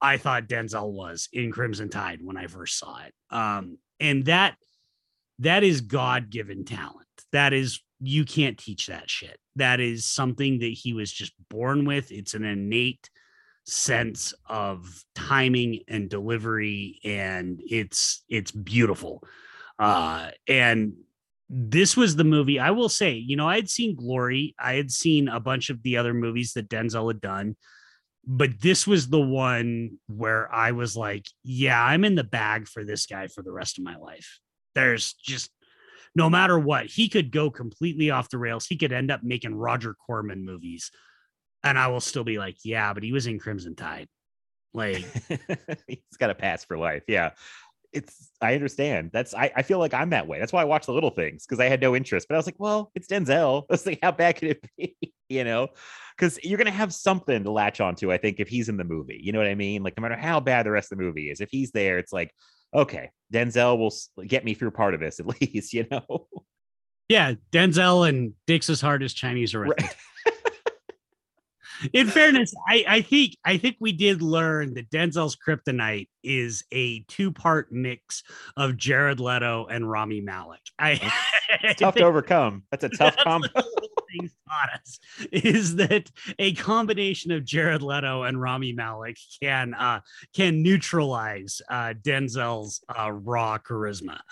I thought Denzel was in Crimson Tide when I first saw it. Um, and that that is God-given talent. That is you can't teach that shit. That is something that he was just born with. It's an innate sense of timing and delivery and it's it's beautiful. Uh and this was the movie I will say, you know, I had seen Glory, I had seen a bunch of the other movies that Denzel had done but this was the one where I was like, yeah, I'm in the bag for this guy for the rest of my life. There's just no matter what, he could go completely off the rails. He could end up making Roger Corman movies. And I will still be like, yeah, but he was in Crimson Tide. Like he's got a pass for life. Yeah. It's I understand. That's I, I feel like I'm that way. That's why I watch the little things because I had no interest. But I was like, well, it's Denzel. Was like, how bad could it be? You know? because you're gonna have something to latch onto. I think if he's in the movie, you know what I mean. Like no matter how bad the rest of the movie is, if he's there, it's like okay, Denzel will get me through part of this at least, you know. Yeah, Denzel and Dick's as hard as Chinese arithmetic. in fairness, I, I think I think we did learn that Denzel's kryptonite is a two-part mix of Jared Leto and Rami Malek. I tough to overcome. That's a tough combo. Things taught us is that a combination of Jared Leto and Rami Malek can uh, can neutralize uh, Denzel's uh, raw charisma.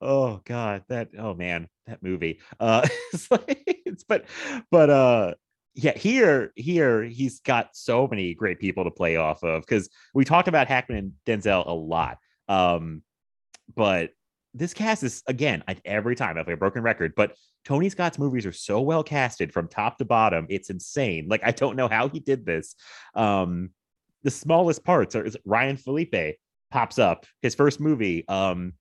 oh god that oh man that movie uh it's like it's but but uh yeah here here he's got so many great people to play off of because we talked about hackman and denzel a lot um but this cast is again every time i have a broken record but tony scott's movies are so well casted from top to bottom it's insane. Like i don't know how he did this. Um the smallest parts are ryan phillippe pops up his first movie um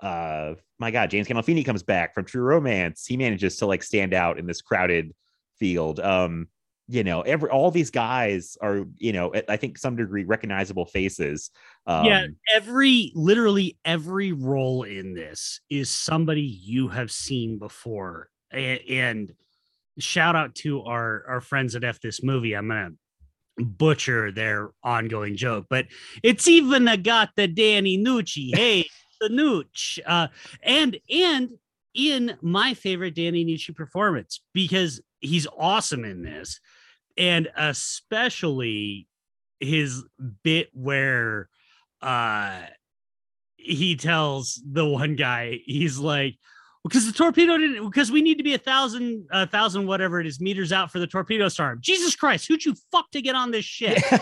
uh my god james gandolfini comes back from true romance. He manages to like stand out in this crowded field. Um you know every all these guys are you know i think some degree recognizable faces um, yeah every literally every role in this is somebody you have seen before and, and shout out to our our friends at f this movie i'm gonna butcher their ongoing joke but it's even a got the danny nucci hey the Nooch. Uh, and and in my favorite Danny Nucci performance because he's awesome in this, and especially his bit where uh he tells the one guy he's like because the torpedo didn't because we need to be a thousand a thousand whatever it is meters out for the torpedo storm. Jesus christ who'd you fuck to get on this ship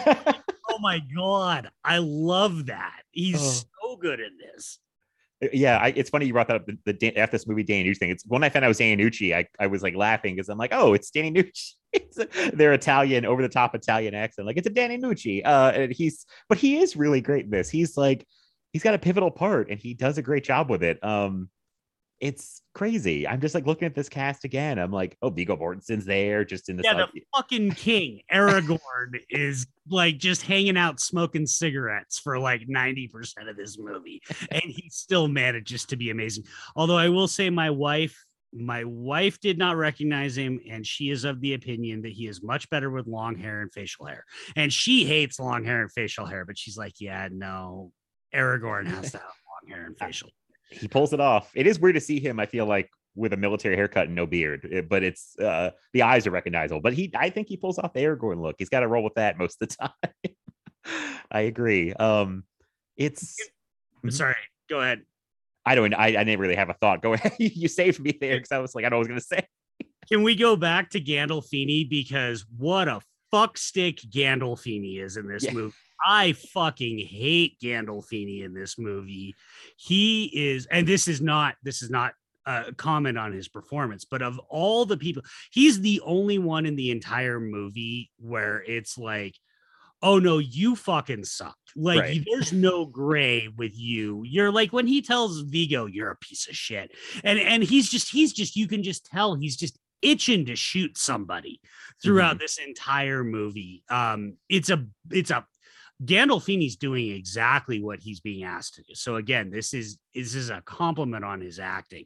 oh my god i love that. He's oh. so good in this yeah, I, it's funny you brought that up the, the F This Movie Danny Nucci thing. It's when I found out it was Danny Nucci, I, I was like laughing because I'm like, oh, it's Danny Nucci. it's a, they're Italian, over the top Italian accent. Like it's a Danny Nucci. Uh, and he's but he is really great in this. He's like he's got a pivotal part and he does a great job with it. Um, it's crazy. I'm just like looking at this cast again. I'm like, oh, Viggo Mortensen's there, just in the yeah. Like, the fucking king Aragorn is like just hanging out smoking cigarettes for like ninety percent of this movie, and he still manages to be amazing. Although I will say, my wife, my wife did not recognize him, and she is of the opinion that he is much better with long hair and facial hair. And she hates long hair and facial hair, but she's like, yeah, no, Aragorn has to have long hair and facial he pulls it off. It is weird to see him. I feel like with a military haircut and no beard, eh, but it's uh the eyes are recognizable. But he, I think he pulls off the Aragorn look. He's got to roll with that most of the time. I agree. Um, it's I'm sorry. Go ahead. I don't. I, I didn't really have a thought. Go ahead. you saved me there because I was like, I know what I was gonna say. Can we go back to Gandolfini because what a fuck stick Gandolfini is in this yeah. movie? I fucking hate Gandolfini in this movie. He is, and this is not this is not a comment on his performance, but of all the people, he's the only one in the entire movie where it's like, oh no, you fucking suck. Like right. there's no gray with you. You're like when he tells Viggo, you're a piece of shit. And and he's just he's just you can just tell he's just itching to shoot somebody throughout mm-hmm. this entire movie. Um it's a it's a Gandolfini's doing exactly what he's being asked to do. So again, this is this is a compliment on his acting.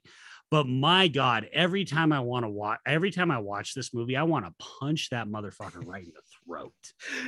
But my God, every time I want to watch, every time I watch this movie, I want to punch that motherfucker right in the throat.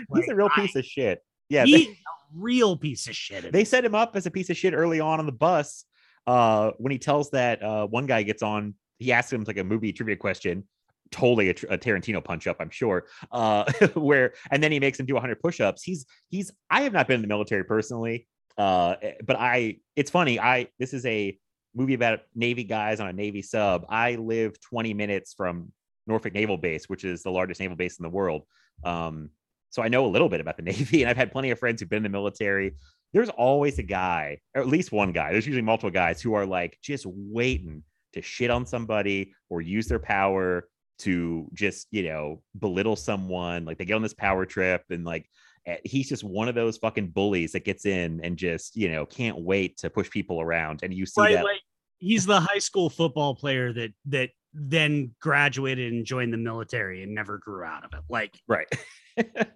Like, he's a real I, piece of shit. Yeah, he's they, a real piece of shit. They set him up as a piece of shit early on on the bus. Uh, when he tells that uh, one guy gets on, he asks him like a movie trivia question, totally a, a, Tarantino punch up, I'm sure. Uh, where and then he makes him do 100 push-ups. He's he's. I have not been in the military personally, uh, eh, but I. It's funny. I this is a movie about Navy guys on a Navy sub. I live 20 minutes from Norfolk Naval Base, which is the largest naval base in the world. Um, so I know a little bit about the Navy, and I've had plenty of friends who've been in the military. There's always a guy, or at least one guy. There's usually multiple guys who are like just waiting to shit on somebody or use their power to just you know belittle someone like they get on this power trip and like eh, he's just one of those fucking bullies that gets in and just you know can't wait to push people around and you see right, that like he's the high school football player that that then graduated and joined the military and never grew out of it like right.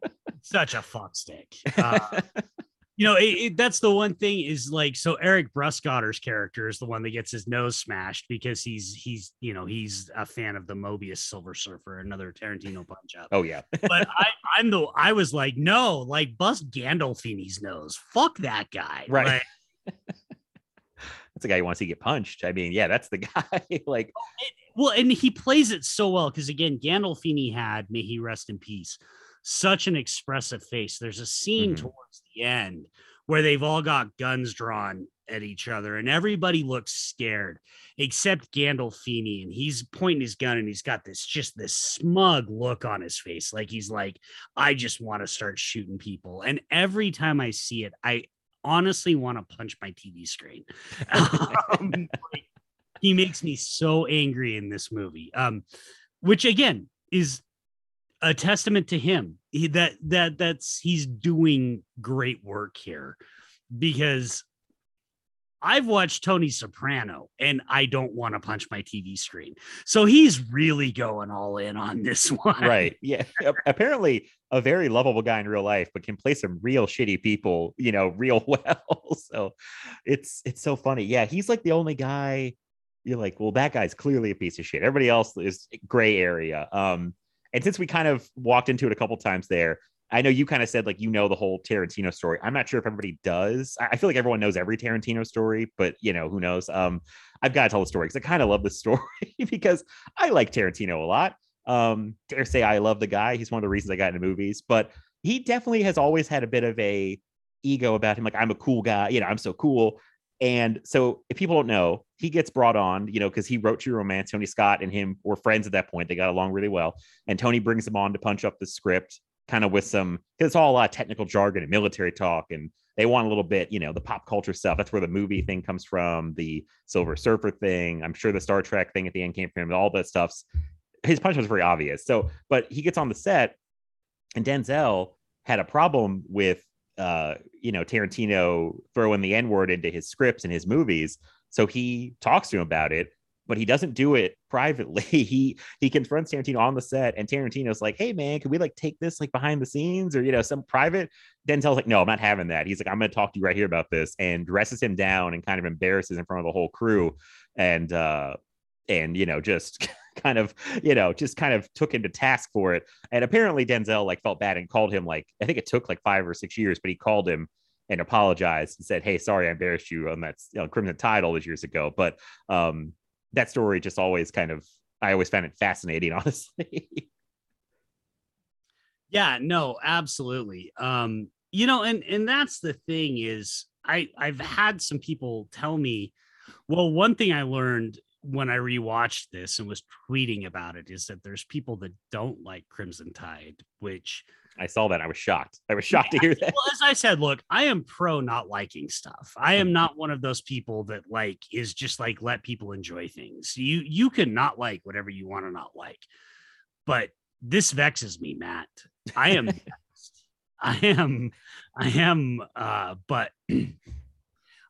Such a fuck stick uh, you know, it, it, that's the one thing is like so Eric Bruskotter's character is the one that gets his nose smashed because he's he's you know he's a fan of the Moebius Silver Surfer, another Tarantino punch up. Oh yeah, but I I'm the I was like no, like bust Gandolfini's nose, fuck that guy, right. Like, that's the guy you want to see get punched. I mean, yeah, that's the guy. like, well, and he plays it so well because again, Gandolfini had, may he rest in peace, such an expressive face. There's a scene mm-hmm. towards the end where they've all got guns drawn at each other and everybody looks scared except Gandolfini and he's pointing his gun and he's got this just this smug look on his face like he's like I just want to start shooting people and every time I see it I honestly want to punch my TV screen. um, like, he makes me so angry in this movie, um, which again is a testament to him. He, that that that's he's doing great work here because I've watched Tony Soprano and I don't want to punch my TV screen. So he's really going all in on this one. Right. Yeah. Apparently a very lovable guy in real life, but can play some real shitty people, you know, real well. so it's it's so funny. Yeah, he's like the only guy you're like, well, that guy's clearly a piece of shit. Everybody else is gray area. Um, and since we kind of walked into it a couple times there, I know you kind of said like you know the whole Tarantino story. I'm not sure if everybody does. I feel like everyone knows every Tarantino story, but you know who knows. Um, I've got to tell the story because I kind of love the story because I like Tarantino a lot. Um, dare say I love the guy. He's one of the reasons I got into movies, but he definitely has always had a bit of a ego about him. Like I'm a cool guy, you know, I'm so cool. And so if people don't know, he gets brought on, you know, because he wrote True Romance. Tony Scott and him were friends at that point. They got along really well. And Tony brings him on to punch up the script kind of with some because it's all a lot of technical jargon and military talk and they want a little bit you know the pop culture stuff that's where the movie thing comes from the silver surfer thing i'm sure the star trek thing at the end came from him all that stuff's his punch was very obvious so but he gets on the set and denzel had a problem with uh you know tarantino throwing the n-word into his scripts and his movies so he talks to him about it but he doesn't do it privately. He he confronts Tarantino on the set, and Tarantino's like, "Hey man, can we like take this like behind the scenes or you know some private?" Denzel's like, "No, I'm not having that." He's like, "I'm going to talk to you right here about this," and dresses him down and kind of embarrasses in front of the whole crew, and uh and you know just kind of you know just kind of took him to task for it. And apparently Denzel like felt bad and called him like I think it took like five or six years, but he called him and apologized and said, "Hey, sorry, I embarrassed you on that you know, Crimson Tide all those years ago." But um, that story just always kind of I always found it fascinating, honestly. yeah, no, absolutely. Um, you know, and and that's the thing is I I've had some people tell me, well, one thing I learned when I rewatched this and was tweeting about it is that there's people that don't like Crimson Tide, which I saw that. I was shocked. I was shocked yeah, to hear that. Well, as I said, look, I am pro not liking stuff. I am not one of those people that like is just like let people enjoy things. You you can not like whatever you want to not like. But this vexes me, Matt. I am I am I am uh but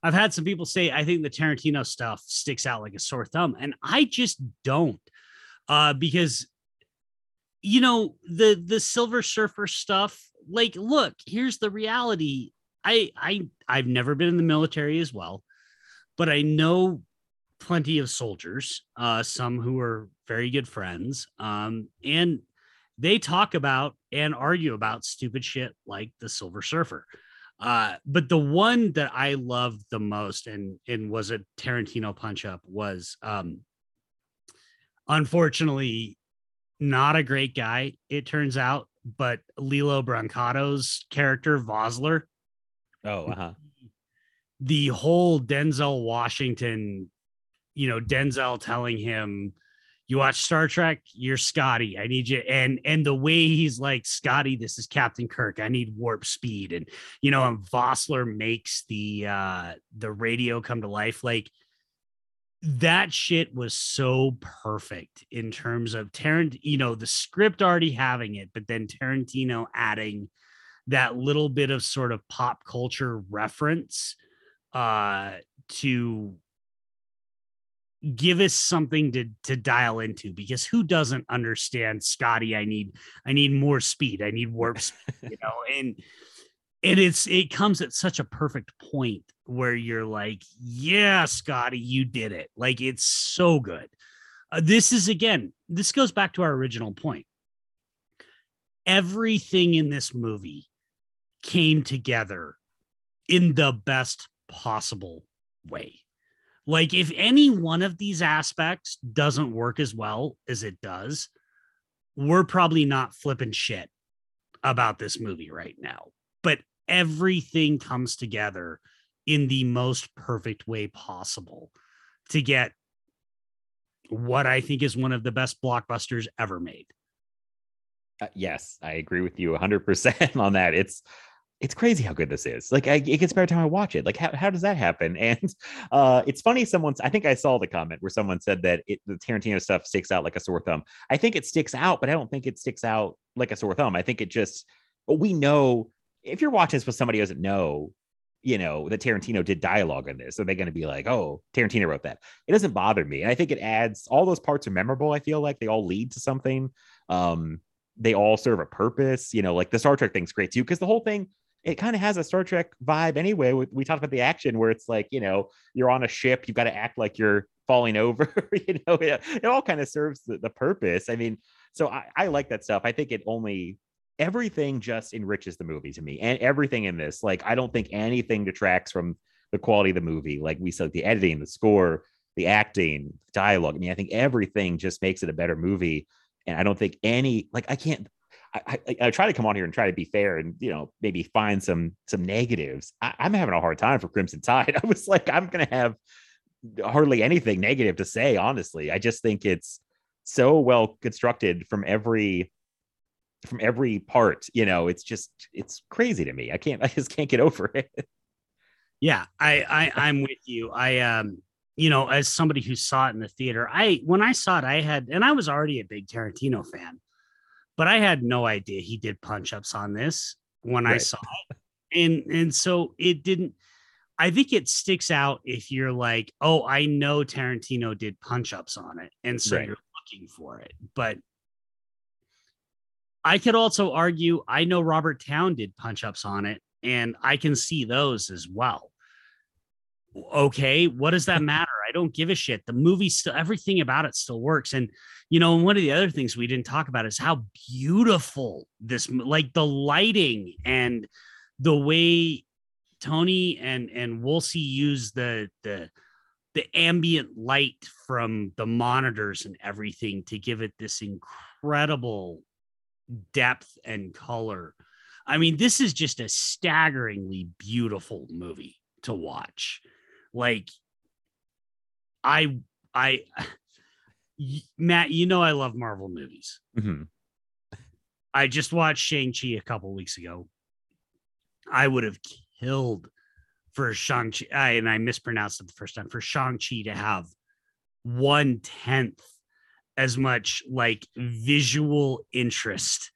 I've had some people say I think the Tarantino stuff sticks out like a sore thumb and I just don't. Uh because you know the the silver surfer stuff like look here's the reality i i i've never been in the military as well but i know plenty of soldiers uh some who are very good friends um and they talk about and argue about stupid shit like the silver surfer uh but the one that i loved the most and and was a tarantino punch up was um unfortunately not a great guy, it turns out, but Lillo Brancato's character, Vossler. Oh, uh-huh. The whole Denzel Washington, you know, Denzel telling him, you watch Star Trek, you're Scotty. I need you. And and the way he's like, Scotty, this is Captain Kirk. I need warp speed. And you know, and Vossler makes the uh the radio come to life. Like that shit was so perfect in terms of Tarant, you know, the script already having it, but then Tarantino adding that little bit of sort of pop culture reference uh to give us something to to dial into because who doesn't understand Scotty I need I need more speed I need warp speed you know and and it's it comes at such a perfect point where you're like, yeah, Scotty, you did it. Like it's so good. Uh, this is again, this goes back to our original point. Everything in this movie came together in the best possible way. Like, if any one of these aspects doesn't work as well as it does, we're probably not flipping shit about this movie right now. But everything comes together in the most perfect way possible to get what I think is one of the best blockbusters ever made. Uh, yes, I agree with you 100% on that. It's it's crazy how good this is. Like, I, it gets better time I watch it. Like, how, how does that happen? And uh, it's funny. Someone's, I think I saw the comment where someone said that it, the Tarantino stuff sticks out like a sore thumb. I think it sticks out, but I don't think it sticks out like a sore thumb. I think it just, we know if you're watching this with somebody who doesn't know, you know, that Tarantino did dialogue in this, are they going to be like, oh, Tarantino wrote that? It doesn't bother me. And I think it adds all those parts are memorable. I feel like they all lead to something. Um, they all serve a purpose. You know, like the Star Trek thing's great too, because the whole thing it kind of has a Star Trek vibe anyway. We talked about the action where it's like, you know, you're on a ship, you've got to act like you're falling over, you know, it, it all kind of serves the, the, purpose. I mean, so I, I like that stuff. I think it only, everything just enriches the movie to me and everything in this. Like, I don't think anything detracts from the quality of the movie. Like we said, the editing, the score, the acting, dialogue. I mean, I think everything just makes it a better movie. And I don't think any, like, I can't, I, I, I, try to come on here and try to be fair and you know maybe find some some negatives. I, am having a hard time for Crimson Tide. I was like, I'm gonna have hardly anything negative to say. Honestly, I just think it's so well constructed from every from every part. You know, it's just it's crazy to me. I can't I just can't get over it. Yeah, I, I I'm with you. I um you know, as somebody who saw it in the theater, I when I saw it, I had and I was already a big Tarantino fan but I had no idea he did punch ups on this when right. I saw it. And and so it didn't I think it sticks out if you're like, oh, I know Tarantino did punch ups on it. And so right. you're looking for it. But I could also argue I know Robert Towne did punch ups on it, and I can see those as well. Okay, what does that matter? I don't give a shit. The movie still, everything about it still works. And you know, and one of the other things we didn't talk about is how beautiful this, like the lighting and the way Tony and and Wolski use the the the ambient light from the monitors and everything to give it this incredible depth and color. I mean, this is just a staggeringly beautiful movie to watch. Like I I Matt, you know I love Marvel movies. Mm-hmm. I just watched Shang-Chi a couple weeks ago. I would have killed for Shang-Chi, and I mispronounced it the first time, for Shang-Chi to have one tenth as much like visual interest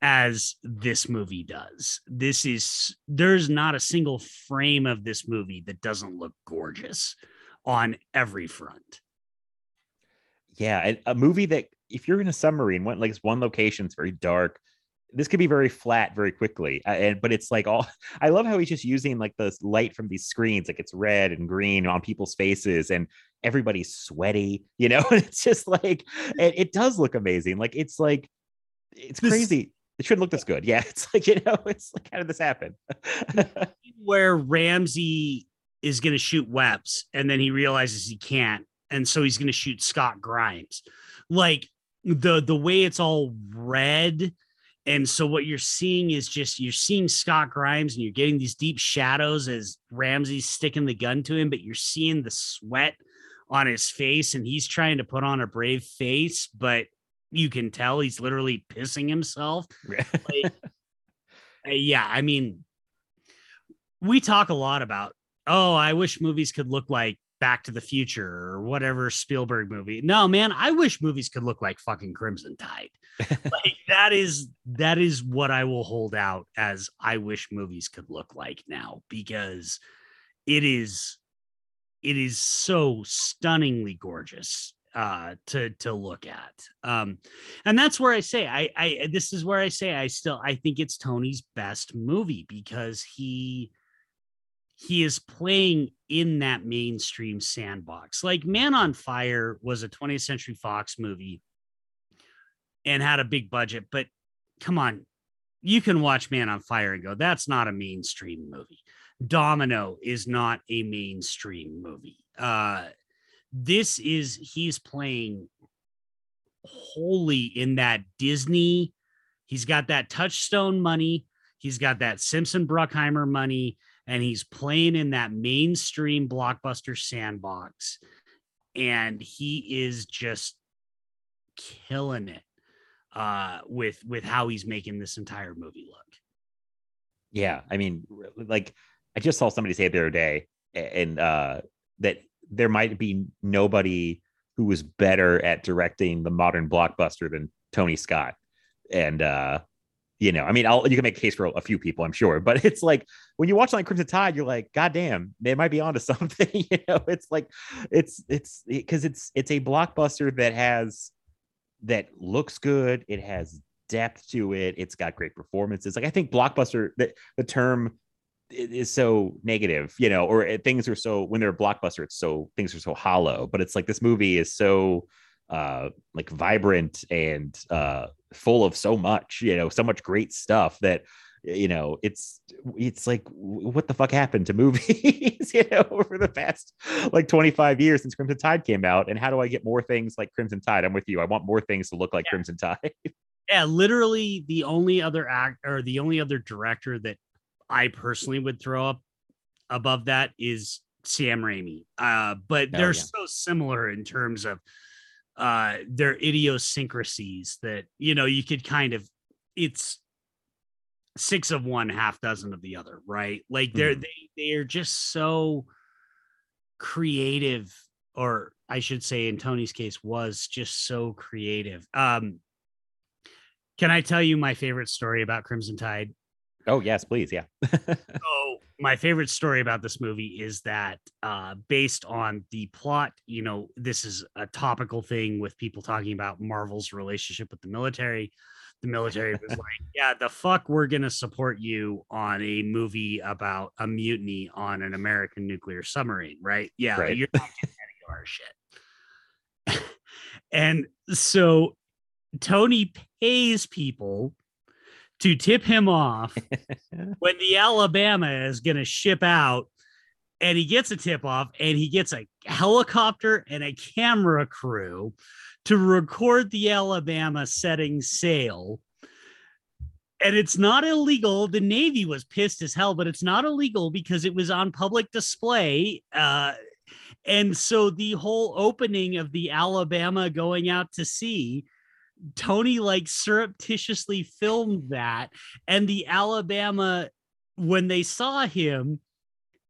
as this movie does. This is, there's not a single frame of this movie that doesn't look gorgeous on every front yeah, a movie that if you're in a submarine, went like it's one location, it's very dark. This could be very flat very quickly, uh, and but it's like all. I love how he's just using like the light from these screens, like it's red and green on people's faces, and everybody's sweaty. You know, it's just like it, it does look amazing. Like it's like it's this, crazy. It shouldn't look this good. Yeah, it's like you know, it's like how did this happen? Where Ramsey is going to shoot Weps, and then he realizes he can't, and so he's going to shoot Scott Grimes. Like the the way it's all red and so what you're seeing is just you're seeing Scott Grimes and you're getting these deep shadows as Ramsey's sticking the gun to him, but you're seeing the sweat on his face and he's trying to put on a brave face, but you can tell he's literally pissing himself. like, uh, yeah, I mean, we talk a lot about, oh, I wish movies could look like Back to the Future or whatever Spielberg movie. No, man, I wish movies could look like fucking Crimson Tide. like that is that is what I will hold out as I wish movies could look like now because it is it is so stunningly gorgeous uh to to look at um and that's where i say i i this is where i say i still i think it's tony's best movie because he he is playing in that mainstream sandbox like man on fire was a 20th century fox movie and had a big budget but come on you can watch man on fire and go that's not a mainstream movie domino is not a mainstream movie uh this is he's playing wholly in that Disney. He's got that touchstone money. He's got that Simpson Bruckheimer money, and he's playing in that mainstream blockbuster sandbox. And he is just killing it uh, with with how he's making this entire movie look. Yeah, I mean, like I just saw somebody say the other day, and uh, that there might be nobody who was better at directing the modern blockbuster than Tony Scott. And uh, you know, I mean, I'll, you can make a case for a few people, I'm sure, but it's like when you watch like Crimson Tide, you're like, God damn, they might be onto something. you know, it's like it's it's because it's it's a blockbuster that has that looks good, it has depth to it, it's got great performances. Like I think blockbuster, the, the term is so negative, you know, or eh, things are so when they're a blockbuster, it's so things are so hollow. But it's like this movie is so uh like vibrant and uh full of so much, you know, so much great stuff that you know it's it's like what the fuck happened to movies you know over the past like 25 years since crimson tide came out and how do i get more things like crimson tide i'm with you i want more things to look like yeah. crimson tide yeah literally the only other act or the only other director that I personally would throw up above that is Sam Raimi. Uh, but oh, they're yeah. so similar in terms of uh, their idiosyncrasies that you know you could kind of it's six of one, half dozen of the other, right? Like they're mm. they they are just so creative, or I should say, in Tony's case, was just so creative. Um, can I tell you my favorite story about Crimson Tide? Oh yes, please, yeah. so my favorite story about this movie is that uh, based on the plot, you know, this is a topical thing with people talking about Marvel's relationship with the military. The military was like, "Yeah, the fuck, we're gonna support you on a movie about a mutiny on an American nuclear submarine, right? Yeah, right. you're not getting any of our shit." and so Tony pays people to tip him off when the Alabama is going to ship out and he gets a tip off and he gets a helicopter and a camera crew to record the Alabama setting sail. And it's not illegal. The Navy was pissed as hell, but it's not illegal because it was on public display. Uh, and so the whole opening of the Alabama going out to sea Tony like surreptitiously filmed that, and the Alabama, when they saw him,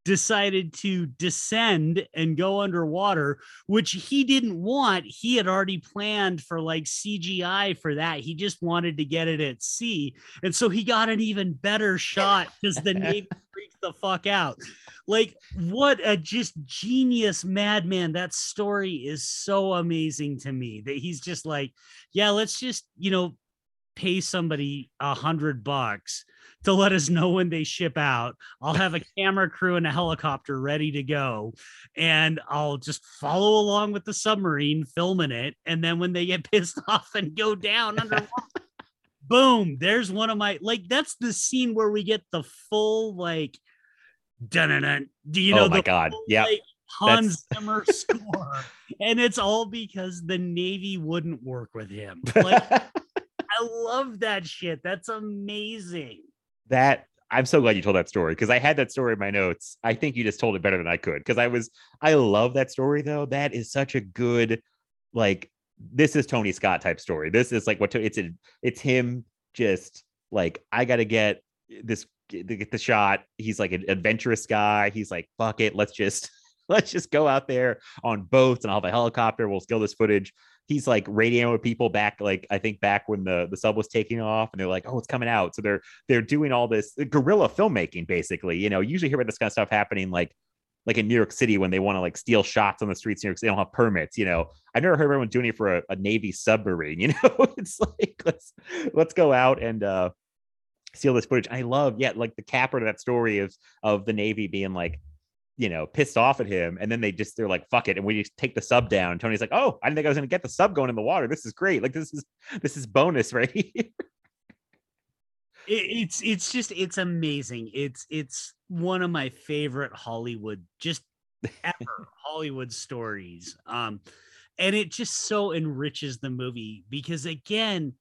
decided to descend and go underwater, which he didn't want. He had already planned for like CGI for that. He just wanted to get it at sea. And so he got an even better shot because the Navy freaked the fuck out. Like, what a just genius madman. That story is so amazing to me that he's just like, yeah, let's just, you know, pay somebody a hundred bucks to let us know when they ship out. I'll have a camera crew and a helicopter ready to go, and I'll just follow along with the submarine, filming it. And then when they get pissed off and go down underwater, boom, there's one of my like that's the scene where we get the full like dun Do you oh know? Oh my god! Yeah. Like, Hans Zimmer score, and it's all because the Navy wouldn't work with him. Like, I love that shit. That's amazing. That I'm so glad you told that story because I had that story in my notes. I think you just told it better than I could because I was I love that story though. That is such a good like this is Tony Scott type story. This is like what it's a, it's him just like I got to get this get the shot. He's like an adventurous guy. He's like, fuck it, let's just let's just go out there on boats and I'll have a helicopter. We'll steal this footage. He's like radioing people back, like I think back when the, the sub was taking off, and they're like, "Oh, it's coming out." So they're they're doing all this guerrilla filmmaking, basically. You know, usually hear about this kind of stuff happening like like in New York City when they want to like steal shots on the streets. New York, City, they don't have permits. You know, I've never heard anyone doing it for a, a Navy submarine. You know, it's like let's let's go out and uh steal this footage. I love, yeah, like the capper to that story of of the Navy being like, you know, pissed off at him, and then they just they're like, "Fuck it," and we just take the sub down. Tony's like, "Oh, I didn't think I was going to get the sub going in the water. This is great. Like this is this is bonus right here." it's it's just it's amazing. It's it's one of my favorite Hollywood just ever Hollywood stories. Um and it just so enriches the movie because again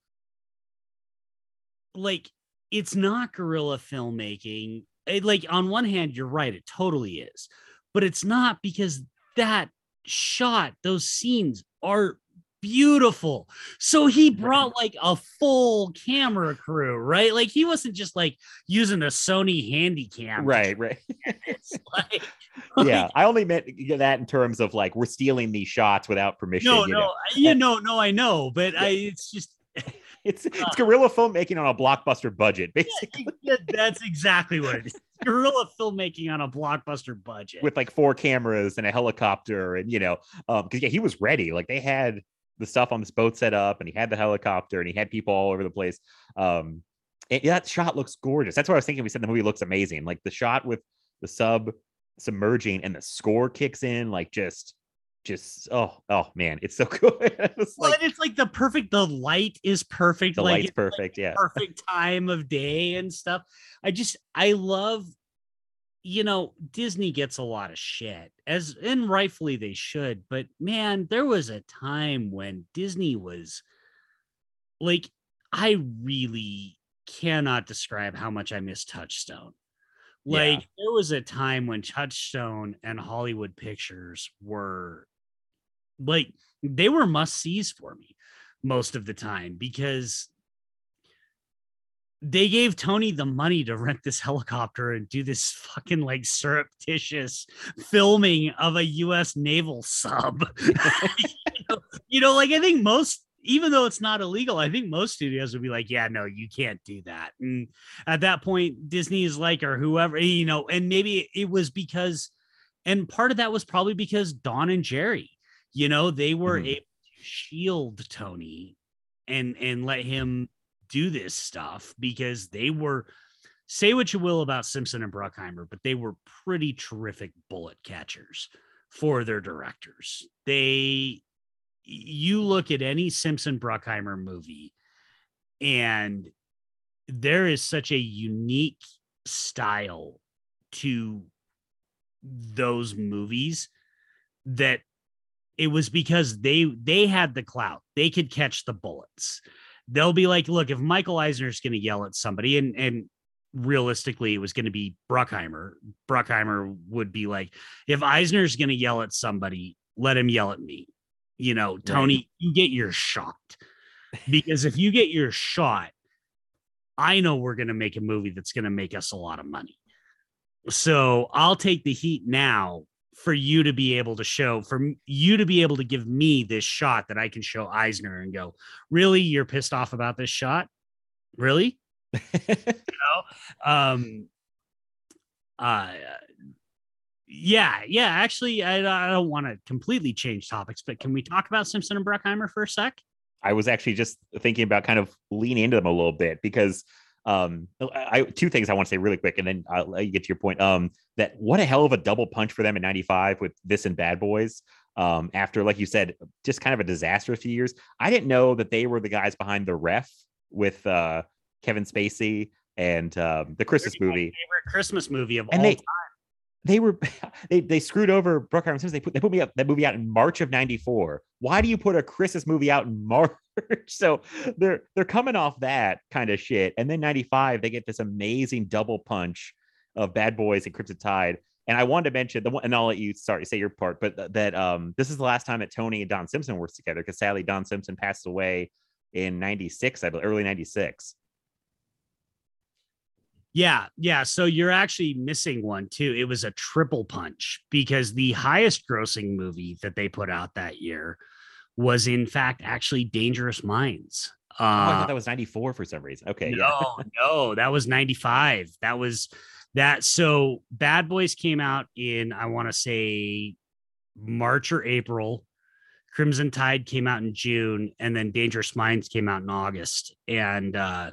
like it's not guerrilla filmmaking. It, like on one hand you're right it totally is. But it's not because that shot those scenes are beautiful. So he brought like a full camera crew, right? Like he wasn't just like using a Sony Handycam. Right, right. like, yeah, I only meant that in terms of like we're stealing these shots without permission. No, you no, know? you know, no, I know, but I it's just it's it's guerrilla filmmaking on a blockbuster budget, basically. Yeah, that's exactly what it is. Guerrilla filmmaking on a blockbuster budget with like four cameras and a helicopter, and you know, um, because yeah, he was ready. Like they had the stuff on this boat set up and he had the helicopter and he had people all over the place. Um, and that shot looks gorgeous. That's what I was thinking. We said the movie looks amazing. Like the shot with the sub submerging and the score kicks in, like just, just oh, oh man, it's so good. it's well, like, it's like the perfect. The light is perfect. the like, light's it's like perfect. yeah. perfect time of day and stuff. I just I love you know, Disney gets a lot of shit as and rightfully they should, but man, there was a time when Disney was like I really cannot describe how much I miss Touchstone. Like Yeah. there was a time when Touchstone and Hollywood Pictures were like they were must sees for me most of the time because they gave Tony the money to rent this helicopter and do this fucking like surreptitious filming of a US naval sub. you, know, you know, like I think most even though it's not illegal, I think most studios would be like, yeah, no, you can't do that. And at that point, Disney is like, or whoever, you know, and maybe it was because, and part of that was probably because Don and Jerry, you know, they were Mhm. able to shield Tony and and let him do this stuff because they were say what you will about Simpson and Bruckheimer, but they were pretty terrific bullet catchers for their directors. They you look at any Simpson Bruckheimer movie and there is such a unique style to those movies that it was because they they had the clout. They could catch the bullets. They'll be like look if michael eisner's going to yell at somebody and and realistically it was going to be bruckheimer. Bruckheimer would be like if eisner's going to yell at somebody let him yell at me. You know tony you get your shot. Because if you get your shot i know we're going to make a movie that's going to make us a lot of money. So I'll take the heat now for you to be able to show, for you to be able to give me this shot that I can show Eisner and go, really, you're pissed off about this shot? Really? you know? Um, uh, yeah, yeah. Actually, I, I don't want to completely change topics, but can we talk about Simpson and Bruckheimer for a sec? I was actually just thinking about kind of leaning into them a little bit because um I two things I want to say really quick and then I'll let you get to your point. Um that what a hell of a double punch for them in 95 with this and Bad Boys. Um after like you said, just kind of a disaster a few years. I didn't know that they were the guys behind the ref with uh Kevin Spacey and um the Christmas movie. Favorite Christmas movie of And all they- time. They were they they screwed over Bruckheimer and Simpson. They put they put me up that movie out in March of 94. Why do you put a Christmas movie out in March? so they're they're coming off that kind of shit. And then 95, they get this amazing double punch of Bad Boys and Crimson Tide. And I wanted to mention the one, and I'll let you sorry say your part, but th- that um this is the last time that Tony and Don Simpson worked together because sadly Don Simpson passed away in 96, I believe, early 96. Yeah, yeah. So you're actually missing one too. It was a triple punch because the highest grossing movie that they put out that year was in fact actually Dangerous Minds. Oh, I Uh, thought that was 94 for some reason. Okay. yeah. no, no, that was 95. That was that so Bad Boys came out in I want to say March or April. Crimson Tide came out in June, and then Dangerous Minds came out in August. And uh,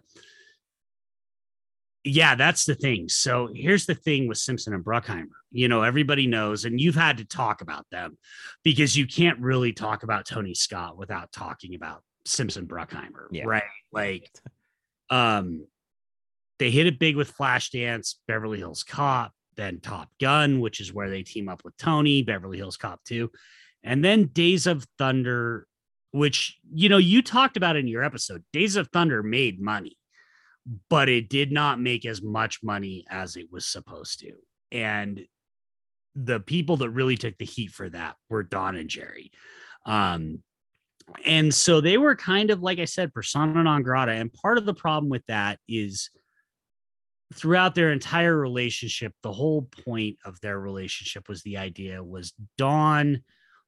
yeah, that's the thing. So here's the thing with Simpson and Bruckheimer. You know, everybody knows, and you've had to talk about them because you can't really talk about Tony Scott without talking about Simpson Bruckheimer, Yeah. right? Like, um, they hit it big with Flashdance, Beverly Hills Cop, then Top Gun, which is where they team up with Tony, Beverly Hills Cop 2, and then Days of Thunder, which you know you talked about in your episode. Days of Thunder made money, but it did not make as much money as it was supposed to. And the people that really took the heat for that were Don and Jerry. Um, and so they were kind of like I said, persona non grata. And part of the problem with that is throughout their entire relationship, the whole point of their relationship was the idea was Don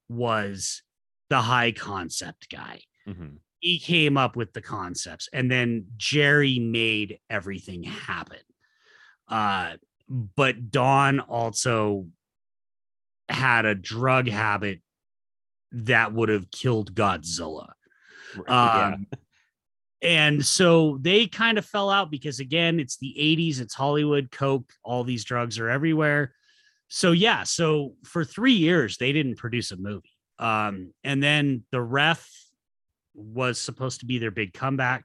was the high concept guy. Mhm. He came up with the concepts, and then Jerry made everything happen. Uh, but Don also had a drug habit that would have killed Godzilla. Yeah. Um, and so they kind of fell out because again, it's the 80s, it's Hollywood, Coke, all these drugs are everywhere. So yeah, so for three years they didn't produce a movie. Um, and then the ref was supposed to be their big comeback.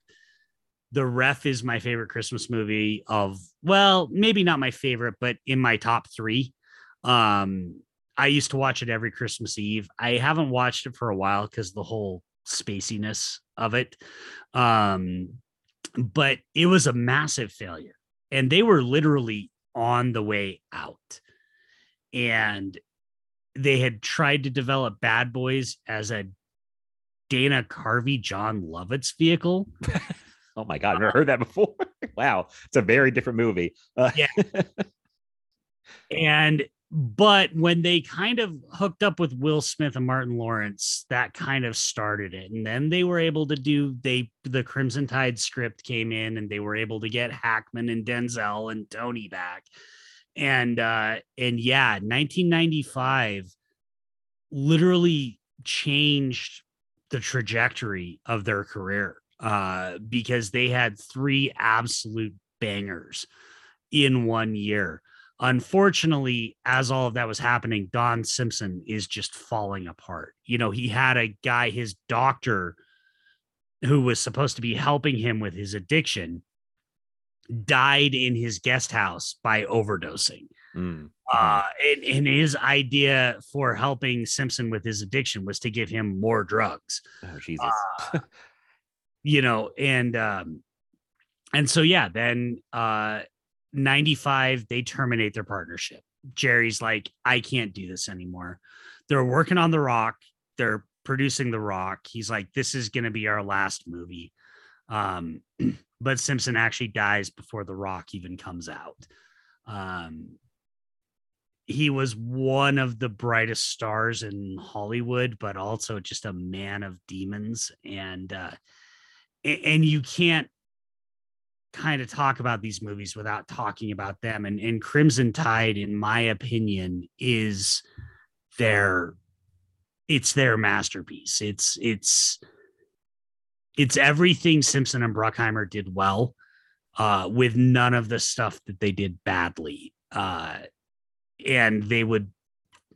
The ref is my favorite Christmas movie of well, maybe not my favorite, but in my top three. Um, I used to watch it every Christmas Eve. I haven't watched it for a while because the whole spaciness of it. Um, but it was a massive failure. And they were literally on the way out. And they had tried to develop Bad Boys as a Dana Carvey, Jon Lovitz vehicle. Oh my god, I've never heard that before. wow, it's a very different movie. Uh, Yeah. and but when they kind of hooked up with Will Smith and Martin Lawrence, that kind of started it. And then they were able to do they the Crimson Tide script came in and they were able to get Hackman and Denzel and Tony back. And uh and yeah, 1995 literally changed the trajectory of their career uh because they had three absolute bangers in one year. Unfortunately, as all of that was happening, Don Simpson is just falling apart. You know, he had a guy, his doctor, who was supposed to be helping him with his addiction, died in his guest house by overdosing. Mm, Uh, and, and his idea for helping Simpson with his addiction was to give him more drugs. Oh Jesus. uh, you know and um and so yeah then uh 95 they terminate their partnership. Jerry's like i can't do this anymore. They're working on the rock. They're producing the rock. He's like this is going to be our last movie. Um but simpson actually dies before the rock even comes out. Um he was one of the brightest stars in hollywood but also just a man of demons. And uh and you can't kind of talk about these movies without talking about them. And, and crimson tide in my opinion is their it's their masterpiece. It's it's it's everything simpson and bruckheimer did well uh with none of the stuff that they did badly. Uh and they would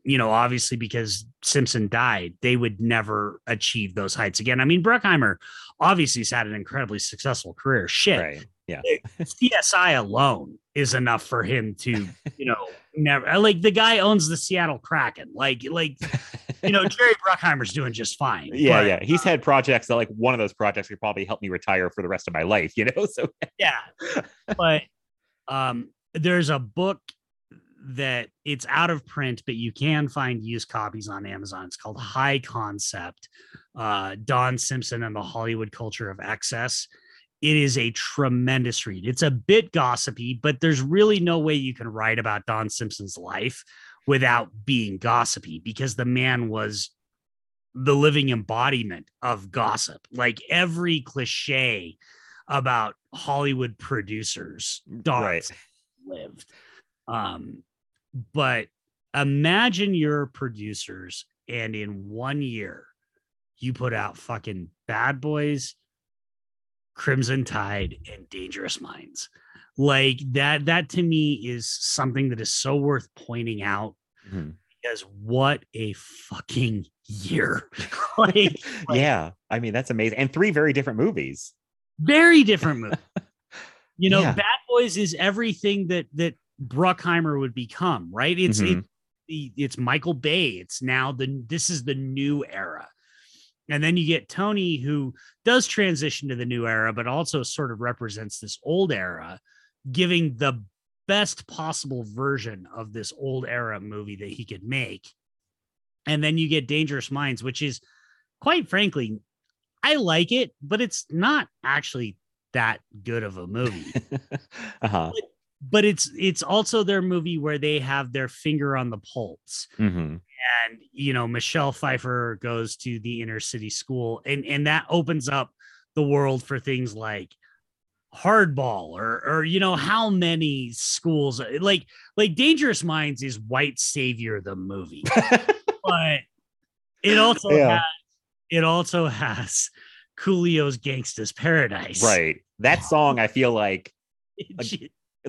you know, obviously because Simpson died, they would never achieve those heights again. I mean, Bruckheimer obviously has had an incredibly successful career. Shit. Right. Yeah. CSI alone is enough for him to, you know, never like the guy owns the Seattle Kraken. Like, like, you know, Jerry Bruckheimer's doing just fine. Yeah, but, yeah. He's had projects that like one of those projects could probably help me retire for the rest of my life, you know? So yeah but um there's a book that it's out of print but you can find used copies on amazon it's called high concept uh don simpson and the hollywood culture of excess it is a tremendous read it's a bit gossipy but there's really no way you can write about don simpson's life without being gossipy because the man was the living embodiment of gossip like every cliche about Hollywood producers, Don Right. lived. Um, but imagine your producers and in one year you put out fucking Bad Boys, Crimson Tide, and Dangerous Minds. Like that, that to me is something that is so worth pointing out Mhm. because what a fucking year. like, yeah. I mean, that's amazing. And three very different movies. very different movie. You know, Yeah. Bad Boys is everything that that Bruckheimer would become, right? It's Mhm. it's it's Michael Bay. It's now the this is the new era. And then you get Tony who does transition to the new era, but also sort of represents this old era, giving the best possible version of this old era movie that he could make. And then you get Dangerous Minds, which is quite frankly, I like it, but it's not actually that good of a movie. Uh-huh. But it's it's also their movie where they have their finger on the pulse. hmm And you know, Michelle Pfeiffer goes to the inner city school, and and that opens up the world for things like hardball or or you know how many schools like like dangerous minds is white savior the movie but it also Yeah. has it also has coolio's gangsta's paradise Right. That song, I feel like,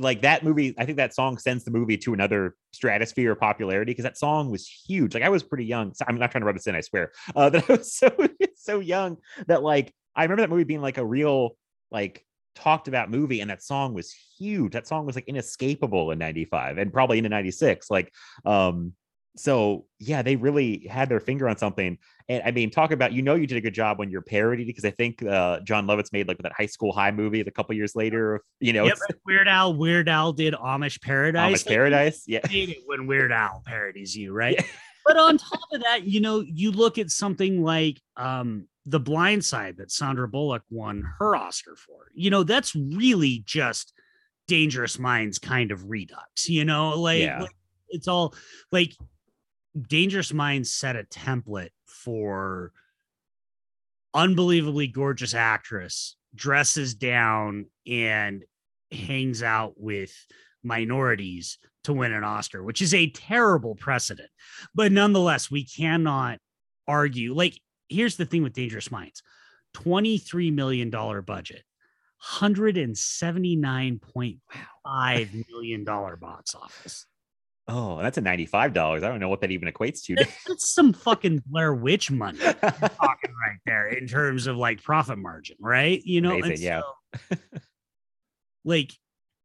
like, that movie. I think that song sends the movie to another stratosphere of popularity because that song was huge. Like I was pretty young. So I'm not trying to rub this in. I swear. Uh, that I was so so young that like I remember that movie being like a real like talked about movie, and that song was huge. That song was like inescapable in '95 and probably into '96. Like, um, so yeah, they really had their finger on something. And I mean, talk about you know you did a good job when you're parodied because I think uh, Jon Lovitz made like that high school high movie a couple years later. You know, Yep, Weird Al. Weird Al did Amish Paradise. Amish Paradise. Yeah. when Weird Al parodies you, right? But on top of that, you know, you look at something like um The Blind Side that Sandra Bullock won her Oscar for. You know, that's really just Dangerous Minds kind of redux. You know, like, Yeah. like, it's all like Dangerous Minds set a template for unbelievably gorgeous actress dresses down and hangs out with minorities to win an Oscar, which is a terrible precedent. But nonetheless, we cannot argue. Like, here's the thing with Dangerous Minds $23 million budget, $179.5 million box office. Oh, that's a ninety-five dollars. I don't know what that even equates to. That's, that's some fucking Blair Witch money talking right there in terms of like profit margin, right? You know, Amazing, yeah. so, like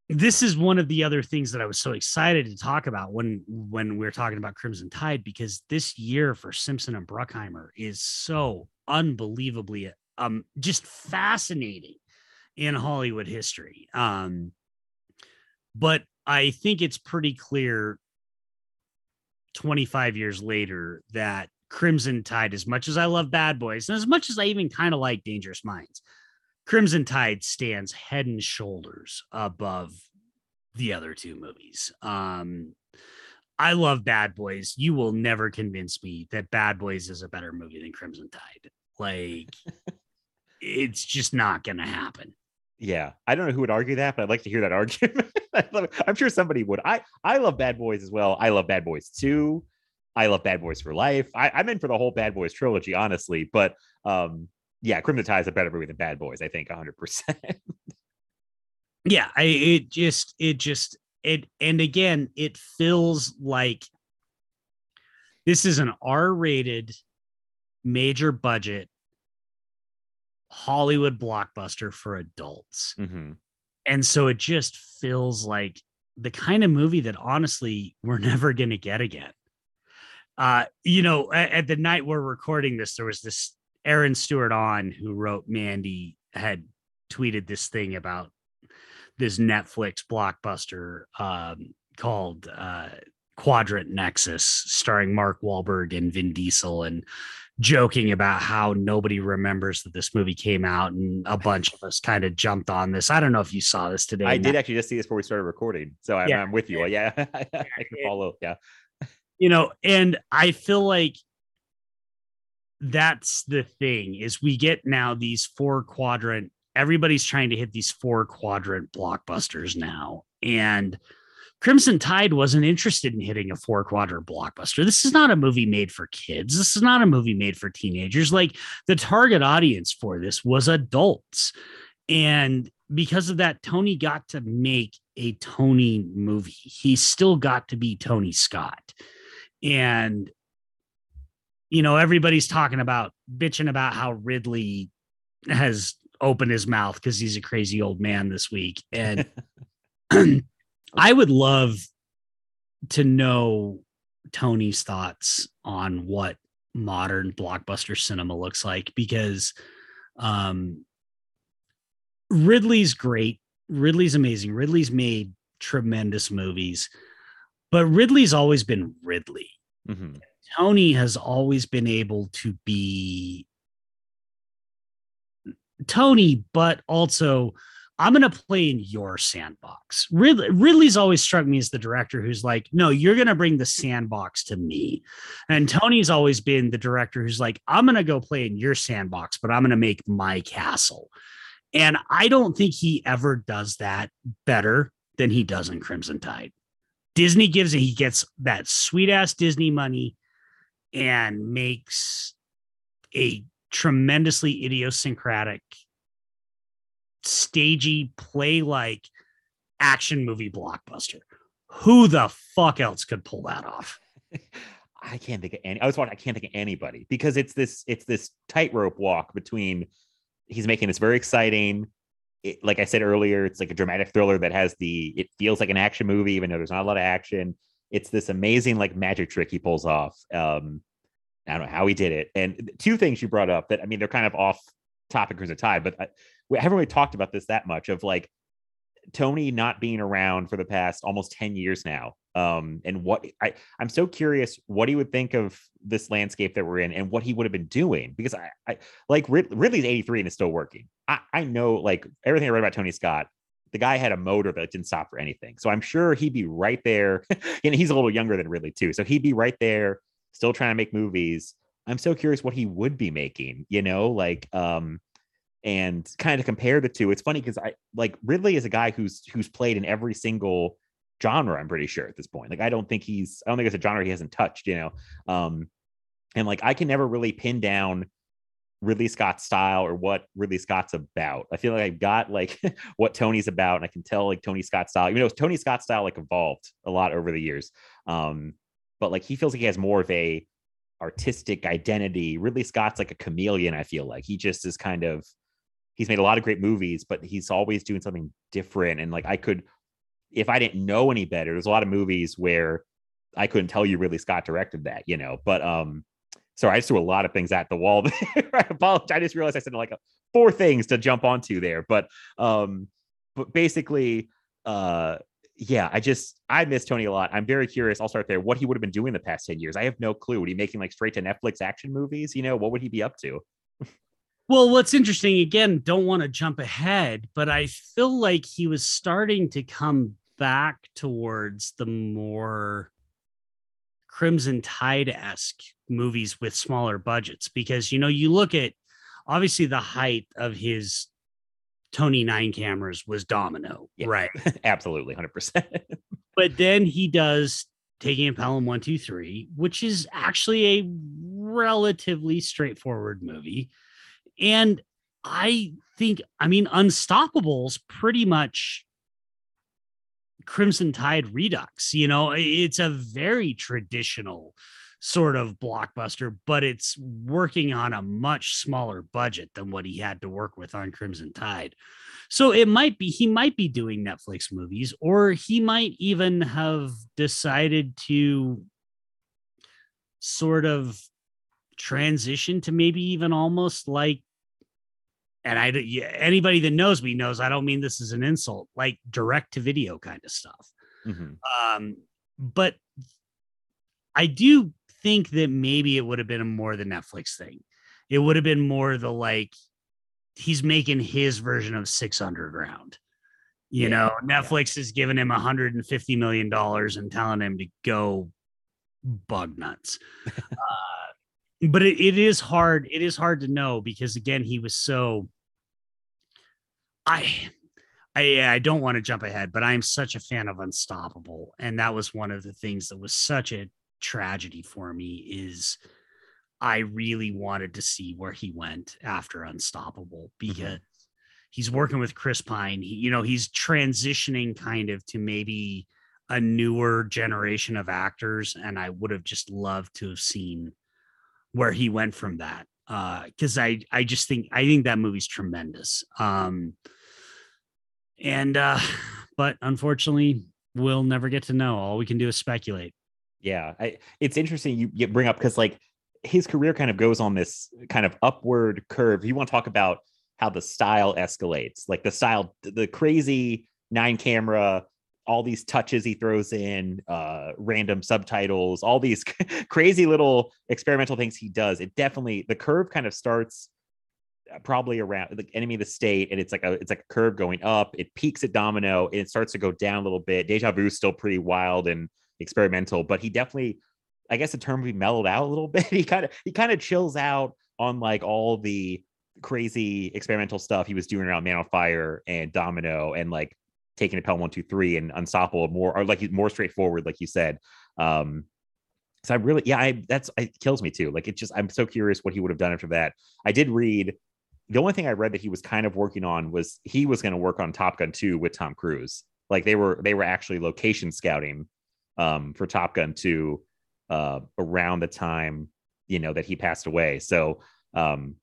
this is one of the other things that I was so excited to talk about when when we are talking about Crimson Tide because this year for Simpson and Bruckheimer is so unbelievably um just fascinating in Hollywood history. Um but I think it's pretty clear 25 years later that Crimson Tide, as much as I love Bad Boys, and as much as I even kind of like Dangerous Minds, Crimson Tide stands head and shoulders above the other two movies. Um, I love Bad Boys. You will never convince me that Bad Boys is a better movie than Crimson Tide. Like, it's just not going to happen. Yeah, I don't know who would argue that, but I'd like to hear that argument. I'm sure somebody would. I I love Bad Boys as well. I love Bad Boys too. I love Bad Boys for Life. I, I'm in for the whole Bad Boys trilogy, honestly. But um, yeah, Crimson Tide is a better movie than Bad Boys. I think 100. percent yeah i it just it just it and again it feels like this is an r-rated major budget hollywood blockbuster for adults Mm-hmm. and so it just feels like the kind of movie that honestly we're never going to get again uh you know at, at the night we're recording this there was this Aaron Stewart-Ahn who wrote mandy had tweeted this thing about this netflix blockbuster um called uh quadrant nexus starring mark Wahlberg and vin diesel and joking about how nobody remembers that this movie came out and a bunch of us kind of jumped on this i don't know if you saw this today I did actually just see this before we started recording, so I'm, Yeah. I'm with you. Yeah, I can follow. Yeah, you know and i feel like that's the thing is we get now these four quadrant everybody's trying to hit these four quadrant blockbusters now and Crimson Tide wasn't interested in hitting a four quadrant blockbuster. This is not a movie made for kids. This is not a movie made for teenagers. Like the target audience for this was adults. And because of that, Tony got to make a Tony movie. He still got to be Tony Scott. And, you know, everybody's talking about bitching about how Ridley has opened his mouth because he's a crazy old man this week. And I would love to know Tony's thoughts on what modern blockbuster cinema looks like because um Ridley's great. Ridley's amazing. Ridley's made tremendous movies, but Ridley's always been Ridley. Mm-hmm. Tony has always been able to be Tony, but also I'm going to play in your sandbox. Ridley, Ridley's always struck me as the director who's like, no, you're going to bring the sandbox to me. And Tony's always been the director who's like, I'm going to go play in your sandbox, but I'm going to make my castle. And I don't think he ever does that better than he does in Crimson Tide. Disney gives it, he gets that sweet ass Disney money and makes a tremendously idiosyncratic stagey play like action movie blockbuster. Who the fuck else could pull that off? I can't think of any. I was watching. I can't think of anybody because it's this. It's this tightrope walk between. He's making this very exciting. It, like I said earlier, it's like a dramatic thriller that has the. It feels like an action movie, even though there's not a lot of action. It's this amazing like magic trick he pulls off. Um, I don't know how he did it. And two things you brought up that I mean they're kind of off topic as a tie, but I, we haven't really talked about this that much of like Tony not being around for the past almost 10 years now. Um, and what I, I'm so curious what he would think of this landscape that we're in and what he would have been doing because I, I like Rid- Ridley's 83 and is still working. I, I know like everything I read about Tony Scott, the guy had a motor that didn't stop for anything. So I'm sure he'd be right there. and he's a little younger than Ridley too. So he'd be right there, still trying to make movies. I'm so curious what he would be making, you know, like, um, and kind of compare the two. It's funny because I like Ridley is a guy who's who's played in every single genre. I'm pretty sure at this point. Like I don't think he's I don't think it's a genre he hasn't touched. You know, um, and like I can never really pin down Ridley Scott's style or what Ridley Scott's about. I feel like I've got like what Tony's about, and I can tell like Tony Scott's style. You know, Tony Scott's style like evolved a lot over the years. Um, but like he feels like he has more of a artistic identity. Ridley Scott's like a chameleon. I feel like he just is kind of he's made a lot of great movies, but he's always doing something different. And like I could, if I didn't know any better, there's a lot of movies where I couldn't tell you Ridley Scott directed that, you know. But um, sorry, I just threw a lot of things at the wall. I apologize. I just realized I said like four things to jump onto there. But um, but basically, uh yeah, I just I miss Tony a lot. I'm very curious. I'll start there. What he would have been doing the past 10 years. I have no clue. Would he making like straight to Netflix action movies? You know, what would he be up to? Well, what's interesting again, don't want to jump ahead, but I feel like he was starting to come back towards the more Crimson Tide esque movies with smaller budgets because you know, you look at obviously the height of his Tony nine cameras was Domino, Yeah. right? Absolutely, 100%. but then he does taking a Pelham one, two, three, which is actually a relatively straightforward movie. And I think, I mean, Unstoppables pretty much Crimson Tide Redux. You know, it's a very traditional sort of blockbuster, but it's working on a much smaller budget than what he had to work with on Crimson Tide. So it might be he might be doing Netflix movies, or he might even have decided to sort of transition to maybe even almost like and I yeah, anybody that knows me knows I don't mean this as an insult, like direct to video kind of stuff. Mhm. Um, but I do think that maybe it would have been a more the Netflix thing. It would have been more the like he's making his version of Six Underground. You Yeah, know, Netflix is giving him 150 million dollars and telling him to go bug nuts. uh, but it, it is hard. It is hard to know because again, he was so. I I, I don't want to jump ahead, but I'm such a fan of Unstoppable, and that was one of the things that was such a tragedy for me. Is I really wanted to see where he went after Unstoppable because mm-hmm. he's working with Chris Pine. He, you know, he's transitioning kind of to maybe a newer generation of actors, and I would have just loved to have seen where he went from that. Uh, because I I just think I think that movie's tremendous. Um, and uh, but unfortunately, we'll never get to know. All we can do is speculate. Yeah, I, it's interesting you, you bring up because like his career kind of goes on this kind of upward curve. You want to talk about how the style escalates, like the style, the crazy nine camera all these touches he throws in, uh, random subtitles, all these crazy little experimental things he does. It definitely the curve kind of starts uh, probably around the enemy of the state, and it's like a it's like a curve going up. It peaks at Domino, and it starts to go down a little bit. Deja Vu is still pretty wild and experimental, but he definitely, I guess the term would be mellowed out a little bit. he kind of he kind of chills out on like all the crazy experimental stuff he was doing around Man on Fire and Domino and like taking a Pelham one two three and Unstoppable more or like more straightforward, like you said. Um, so I really, yeah, I that's it kills me too. Like it just, I'm so curious what he would have done after that. I did read. The only thing I read that he was kind of working on was he was going to work on Top Gun 2 with Tom Cruise. Like they were they were actually location scouting um, for Top Gun 2 uh, around the time you know that he passed away. So um,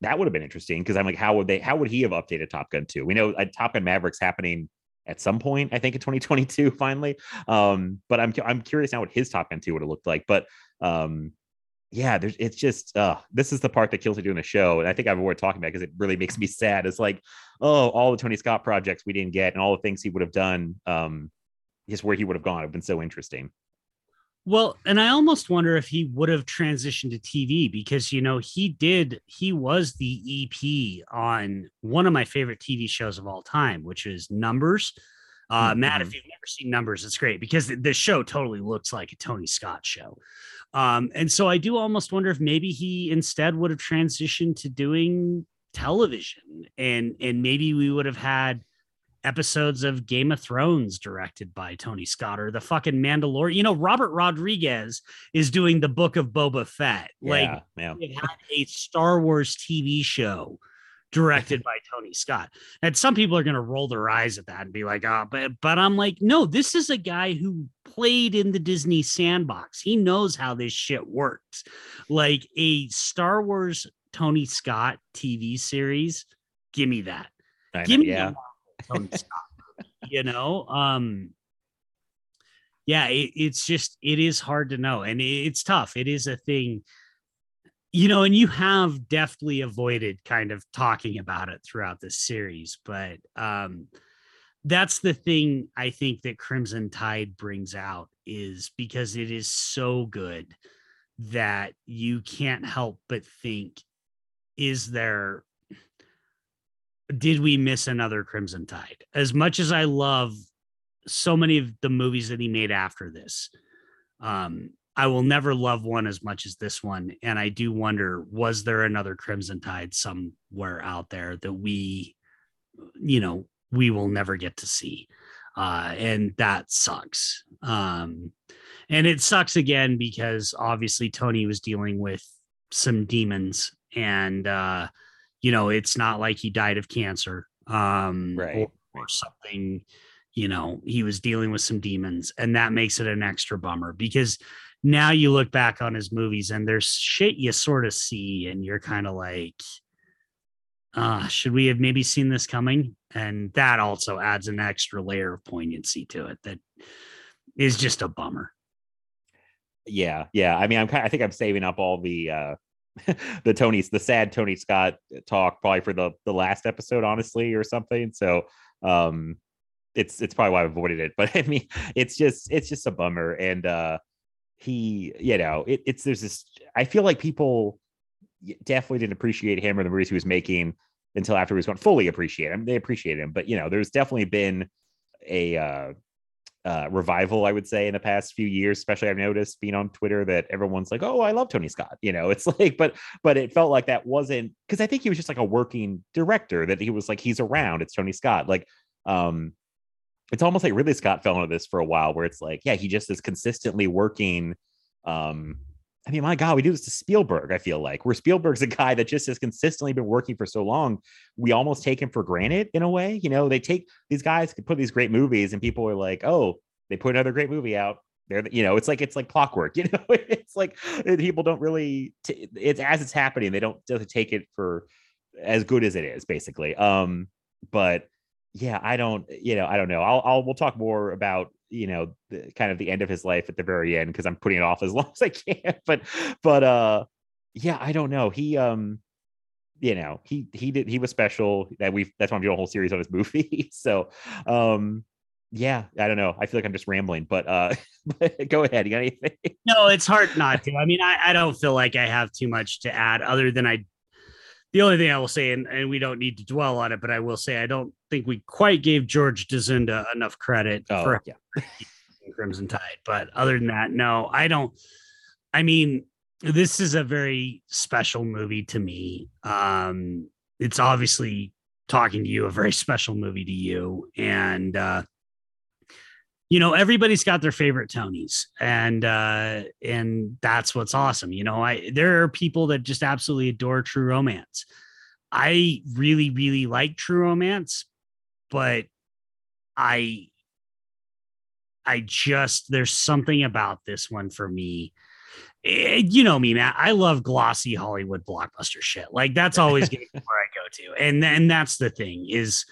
that would have been interesting because I'm like, how would they? How would he have updated Top Gun 2? We know uh, Top Gun Maverick's happening at some point, I think in 2022, finally. Um, but I'm I'm curious now what his Top Gun 2 would have looked like. But um, yeah, there's it's just uh, this is the part that kills me doing the show, and I think I've avoided talking about because it really makes me sad. It's like, oh, all the Tony Scott projects we didn't get, and all the things he would have done, um, just where he would have gone, have been so interesting. Well, and I almost wonder if he would have transitioned to TV because you know he did he was the EP on one of my favorite TV shows of all time, which is Numbers. Uh, mm-hmm. Matt, if you've never seen Numbers, it's great because the, the show totally looks like a Tony Scott show. Um, and so I do almost wonder if maybe he instead would have transitioned to doing television, and and maybe we would have had episodes of Game of Thrones directed by Tony Scott or the fucking Mandalorian. You know, Robert Rodriguez is doing the Book of Boba Fett. Like, yeah, yeah. had a Star Wars TV show directed by Tony Scott. And some people are going to roll their eyes at that and be like, "Oh, but but I'm like, no, this is a guy who played in the Disney sandbox. He knows how this shit works. Like a Star Wars Tony Scott TV series, give me that. Give me yeah you know, um, yeah, it, it's just it is hard to know, and it, it's tough. It is a thing, you know, and you have deftly avoided kind of talking about it throughout this series, but um, that's the thing I think that Crimson Tide brings out is because it is so good that you can't help but think is there did we miss another Crimson Tide? As much as I love so many of the movies that he made after this, um, I will never love one as much as this one. And I do wonder, was there another Crimson Tide somewhere out there that we, you know, we will never get to see? Uh, and that sucks. Um, and it sucks again because obviously Tony was dealing with some demons and uh you know, it's not like he died of cancer um, right. or, or something. You know, he was dealing with some demons, and that makes it an extra bummer because now you look back on his movies and there's shit you sort of see, and you're kind of like, uh, should we have maybe seen this coming? And that also adds an extra layer of poignancy to it that is just a bummer. Yeah, yeah. I mean, I'm kind. I think I'm saving up all the uh the Tony's the sad Tony Scott talk probably for the the last episode, honestly, or something. So um it's it's probably why I avoided it. But I mean, it's just it's just a bummer. And uh he, you know, it, it's there's this I feel like people definitely didn't appreciate him or the movies he was making until after he was going fully appreciate him. They appreciate him, but you know, there's definitely been a uh uh, revival, I would say, in the past few years. Especially, I've noticed being on Twitter that everyone's like, "Oh, I love Tony Scott." You know, it's like, but but it felt like that wasn't because I think he was just like a working director that he was like he's around. It's Tony Scott. Like um it's almost like Ridley Scott fell into this for a while where it's like, yeah, he just is consistently working. Um, I mean, my God, we do this to Spielberg, I feel like where Spielberg's a guy that just has consistently been working for so long, we almost take him for granted in a way. You know, they take these guys put these great movies and people are like, oh, they put another great movie out. They're, you know, it's like it's like clockwork, you know, it's like people don't really t- it's as it's happening, they don't doesn't take it for as good as it is, basically. Um, but yeah, I don't, you know, I don't know. I'll, I'll, we'll talk more about, you know, the, kind of the end of his life at the very end because I'm putting it off as long as I can. But, but, uh, yeah, I don't know. He, um, you know, he, he did, he was special that we, that's why I'm doing a whole series on his movie. so, um, yeah, I don't know. I feel like I'm just rambling, but, uh, go ahead. You got anything? No, it's hard not to. I mean, I, I don't feel like I have too much to add other than I the only thing I will say, and, and we don't need to dwell on it, but I will say I don't think we quite gave George Dzundza enough credit oh, for yeah. Crimson Tide. But other than that, no, I don't. I mean, this is a very special movie to me. Um, it's obviously talking to you, a very special movie to you, and uh, you know everybody's got their favorite tonys and uh and that's what's awesome you know i there are people that just absolutely adore true romance. I really really like true romance but i i just there's something about this one for me. It, eh, you know me man i love glossy hollywood blockbuster shit. Like that's always where i go to. And then that's the thing is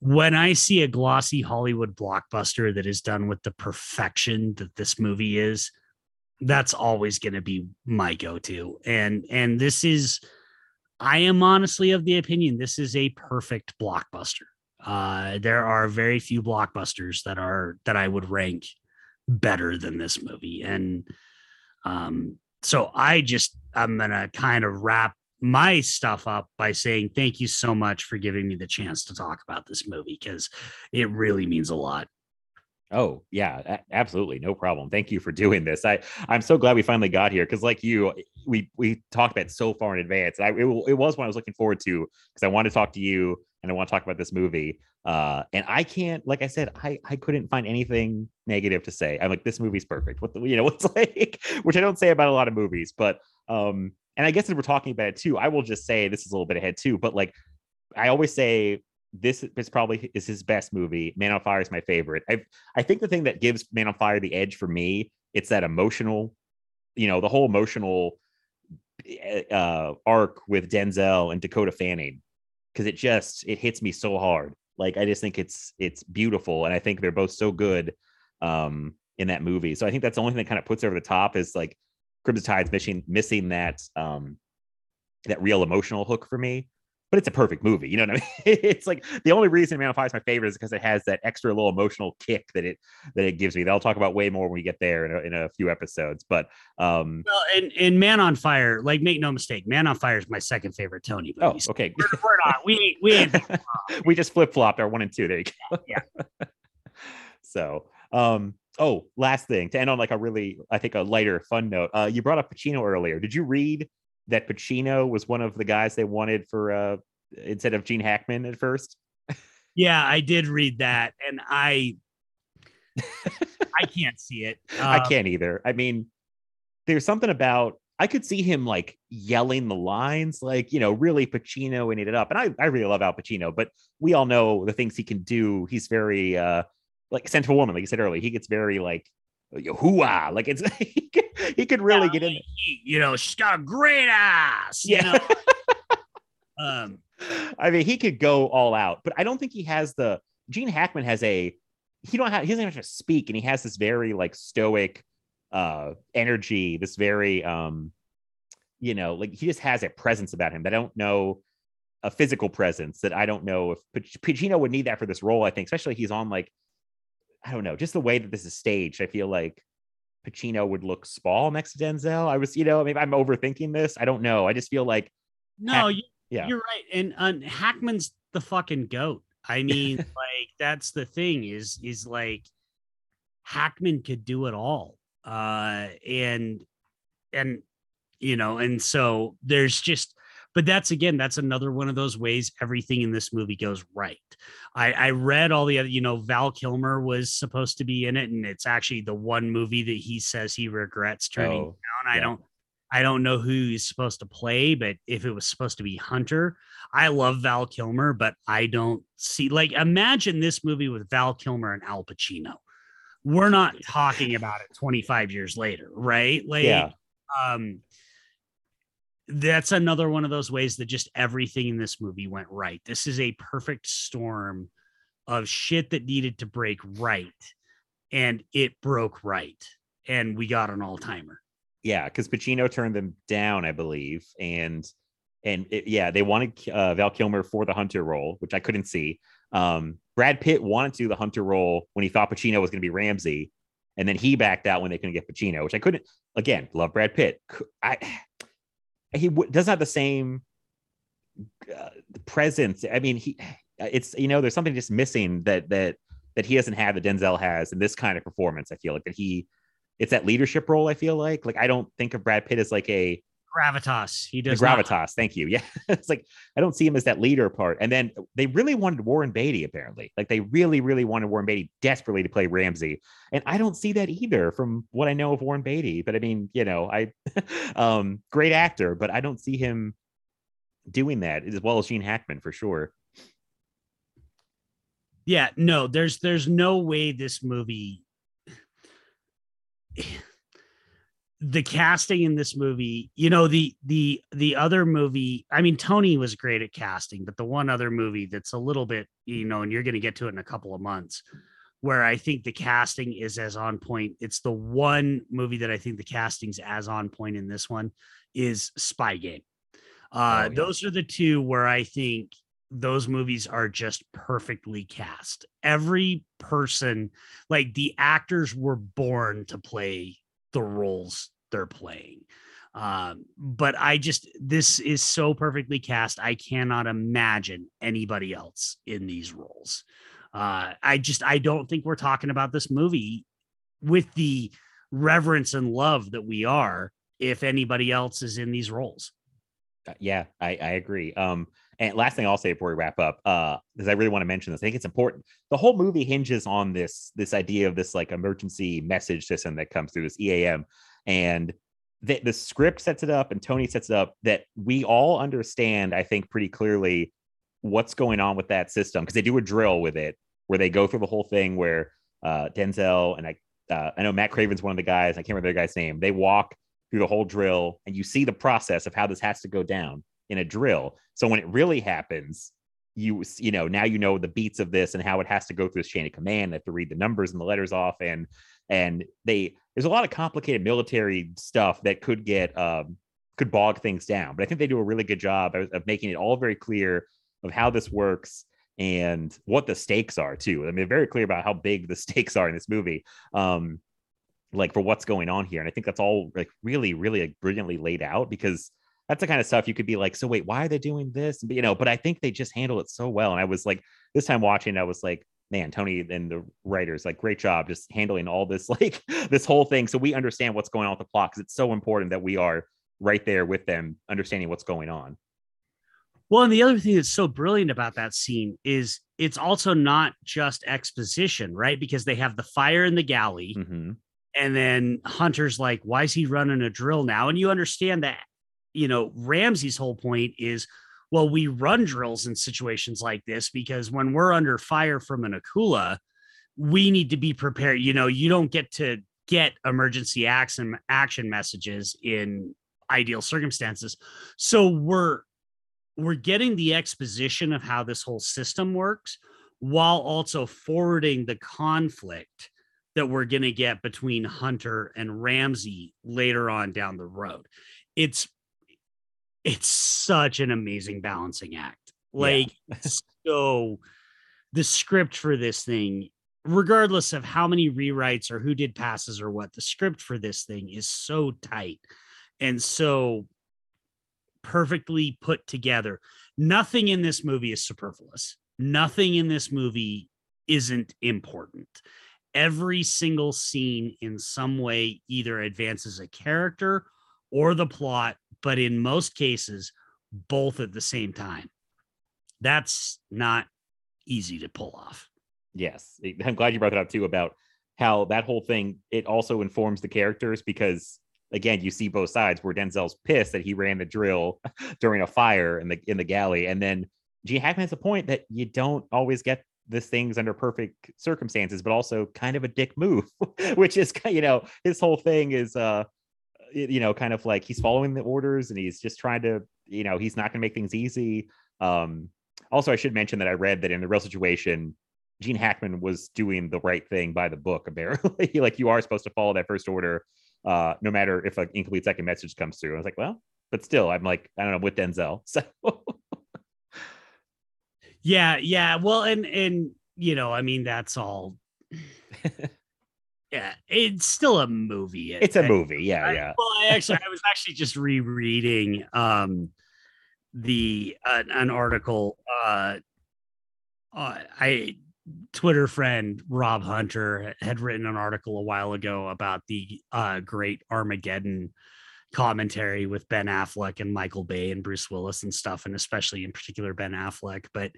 when I see a glossy Hollywood blockbuster that is done with the perfection that this movie is, that's always going to be my go-to. And and this is I am honestly of the opinion this is a perfect blockbuster. Uh there are very few blockbusters that are that I would rank better than this movie and um so I just I'm going to kind of wrap my stuff up by saying thank you so much for giving me the chance to talk about this movie because it really means a lot. Oh yeah, absolutely, no problem. Thank you for doing this. I I'm so glad we finally got here because, like you, we we talked about so far in advance. I, it, it was one I was looking forward to because I wanted to talk to you and I want to talk about this movie. Uh, and I can't, like I said, I I couldn't find anything negative to say. I'm like, this movie's perfect. What the, you know, it's like, which I don't say about a lot of movies, but um, and I guess if we're talking about it too, I will just say this is a little bit ahead too, but like I always say this is probably is his best movie. Man on Fire is my favorite. I I think the thing that gives Man on Fire the edge for me, it's that emotional, you know, the whole emotional eh, uh arc with Denzel and Dakota Fanning because it just it hits me so hard. Like I just think it's it's beautiful and I think they're both so good um in that movie. So I think that's the only thing that kind of puts over the top is like Crimson Tide's missing missing that um that real emotional hook for me. But it's a perfect movie. You know what I mean? it's like the only reason Man on Fire is my favorite is because it has that extra little emotional kick that it that it gives me. That I'll talk about way more when we get there in a, in a few episodes. But um well, and, and Man on Fire, like make no mistake, Man on Fire is my second favorite Tony movie. Oh, okay. We're, we're not. We we we just flip flopped our one and two. There you go. Yeah. yeah. so um oh, last thing to end on like a really, I think a lighter, fun note. Uh, you brought up Pacino earlier. Did you read that Pacino was one of the guys they wanted for uh instead of Gene Hackman at first? Yeah, I did read that, and I I can't see it. I um, can't either. I mean, there's something about I could see him like yelling the lines, like you know, really Pacino and it up. And I, I really love Al Pacino, but we all know the things he can do. He's very uh like Scent of a Woman, like you said earlier, he gets very like hooah, like it's he could, he could really yeah, get in. He, you know, she's got a great ass. Yeah. um, I mean, he could go all out, but I don't think he has the. Gene Hackman has a. He don't have. He doesn't have to speak, and he has this very like stoic uh energy. This very um, you know, like he just has a presence about him that I don't know a physical presence that I don't know if Pacino would need that for this role. I think, especially he's on like I don't know, just the way that this is staged, I feel like Pacino would look small next to Denzel. I was, you know, maybe I'm overthinking this. I don't know. I just feel like no, Hack- you, yeah, you're right. And uh, Hackman's the fucking goat. I mean, like that's the thing is is like Hackman could do it all. Uh, and and you know, and so there's just but that's again that's another one of those ways everything in this movie goes right i i read all the other you know val kilmer was supposed to be in it and it's actually the one movie that he says he regrets turning Oh, down i yeah. don't i don't know who he's supposed to play but if it was supposed to be hunter i love val kilmer but i don't see like imagine this movie with val kilmer and al pacino we're not talking about it 25 years later right like Yeah. um that's another one of those ways that just everything in this movie went right. This is a perfect storm of shit that needed to break right, and it broke right, and we got an all timer. Yeah, because Pacino turned them down, I believe, and and it, yeah, they wanted uh, Val Kilmer for the Hunter role, which I couldn't see. Um, Brad Pitt wanted to do the Hunter role when he thought Pacino was going to be Ramsey, and then he backed out when they couldn't get Pacino, which I couldn't. Again, love Brad Pitt. I he w- doesn't have the same uh, presence. I mean, he it's you know there's something just missing that that that he doesn't have that Denzel has in this kind of performance. I feel like that he it's that leadership role. I feel like like I don't think of Brad Pitt as like a Gravitas. He the does not- gravitas. Thank you. Yeah, it's like I don't see him as that leader part. And then they really wanted Warren Beatty. Apparently, like they really, really wanted Warren Beatty desperately to play Ramsey, and I don't see that either from what I know of Warren Beatty. But I mean, you know, I um great actor, but I don't see him doing that as well as Gene Hackman for sure. Yeah, no, there's there's no way this movie the casting in this movie, you know, the the the other movie, I mean Tony was great at casting, but the one other movie that's a little bit, you know, and you're going to get to it in a couple of months where I think the casting is as on point. It's the one movie that I think the casting's as on point in this one is Spy Game. Uh, those are the two where I think those movies are just perfectly cast. Every person, like the actors were born to play the roles they're playing. Um, but I just, this is so perfectly cast. I cannot imagine anybody else in these roles. Uh, I just, I don't think we're talking about this movie with the reverence and love that we are if anybody else is in these roles. Uh, yeah, I, I agree. Um, and last thing I'll say before we wrap up, uh, because I really want to mention this, I think it's important. The whole movie hinges on this this idea of this like emergency message system that comes through this EAM, and the the script sets it up, and Tony sets it up that we all understand. I think pretty clearly what's going on with that system because they do a drill with it where they go through the whole thing where uh, Denzel and I uh, I know Matt Craven's one of the guys. I can't remember the guy's name. They walk through the whole drill and you see the process of how this has to go down in a drill. So when it really happens, you you know now you know the beats of this and how it has to go through this chain of command. They have to read the numbers and the letters off, and and they there's a lot of complicated military stuff that could get um, could bog things down. But I think they do a really good job of, of making it all very clear of how this works and what the stakes are too. I mean, very clear about how big the stakes are in this movie. Um, like for what's going on here. And I think that's all like really, really like brilliantly laid out because that's the kind of stuff you could be like, so wait, why are they doing this? But you know, but I think they just handle it so well. And I was like, this time watching, I was like, man, Tony and the writers, like, great job just handling all this, like this whole thing. So we understand what's going on with the plot because it's so important that we are right there with them, understanding what's going on. Well, and the other thing that's so brilliant about that scene is it's also not just exposition, right? Because they have the fire in the galley, Mm-hmm. and then Hunter's like, "Why is he running a drill now?" And you understand that, you know, Ramsey's whole point is, well, we run drills in situations like this because when we're under fire from an Akula, we need to be prepared. You know, you don't get to get emergency action action messages in ideal circumstances, so we're we're getting the exposition of how this whole system works while also forwarding the conflict that we're going to get between Hunter and Ramsey later on down the road. It's it's such an amazing balancing act. Like so the script for this thing regardless of how many rewrites or who did passes or what the script for this thing is so tight and so perfectly put together. Nothing in this movie is superfluous. Nothing in this movie isn't important. Every single scene, in some way, either advances a character or the plot, but in most cases, both at the same time. That's not easy to pull off. Yes, I'm glad you brought that up too about how that whole thing it also informs the characters because again you see both sides where Denzel's pissed that he ran the drill during a fire in the in the galley and then Gene Hackman has a point that you don't always get this things under perfect circumstances but also kind of a dick move which is you know his whole thing is uh you know kind of like he's following the orders and he's just trying to you know he's not going to make things easy um also I should mention that I read that in the real situation Gene Hackman was doing the right thing by the book, apparently. like you are supposed to follow that first order, uh, no matter if an incomplete second message comes through. I was like, well, but still, I'm like, I don't know, with Denzel. So yeah, yeah. Well, and and you know, I mean, that's all. yeah, it's still a movie. It's a movie. Yeah, I, yeah. Well, I actually, I was actually just rereading um the uh, an article. Uh, uh, I Twitter friend Rob Hunter had written an article a while ago about the uh, great Armageddon commentary with Ben Affleck and Michael Bay and Bruce Willis and stuff, and especially in particular Ben Affleck. But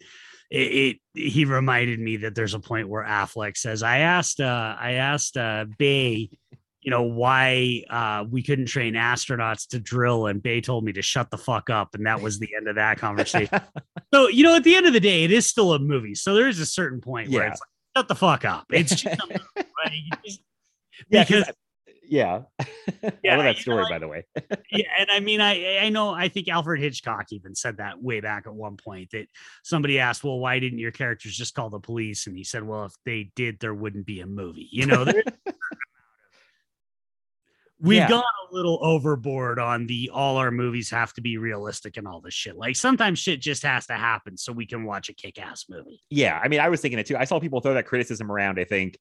it, it he reminded me that there's a point where Affleck says, "I asked, uh, I asked uh, Bay." You know why uh, we couldn't train astronauts to drill, and Bay told me to shut the fuck up, and that was the end of that conversation. so you know, at the end of the day, it is still a movie. So there is a certain point where it's like, shut the fuck up. It's just right? Just- Yeah, 'cause because yeah. Yeah, I love that story, know, by the way. yeah, and I mean, I I know I think Alfred Hitchcock even said that way back at one point that somebody asked, "Well, why didn't your characters just call the police?" And he said, "Well, if they did, there wouldn't be a movie." You know, we've Yeah. gone a little overboard on the all our movies have to be realistic and all this shit. Like sometimes shit just has to happen so we can watch a kick-ass movie. yeah i mean i was thinking it too i saw people throw that criticism around i think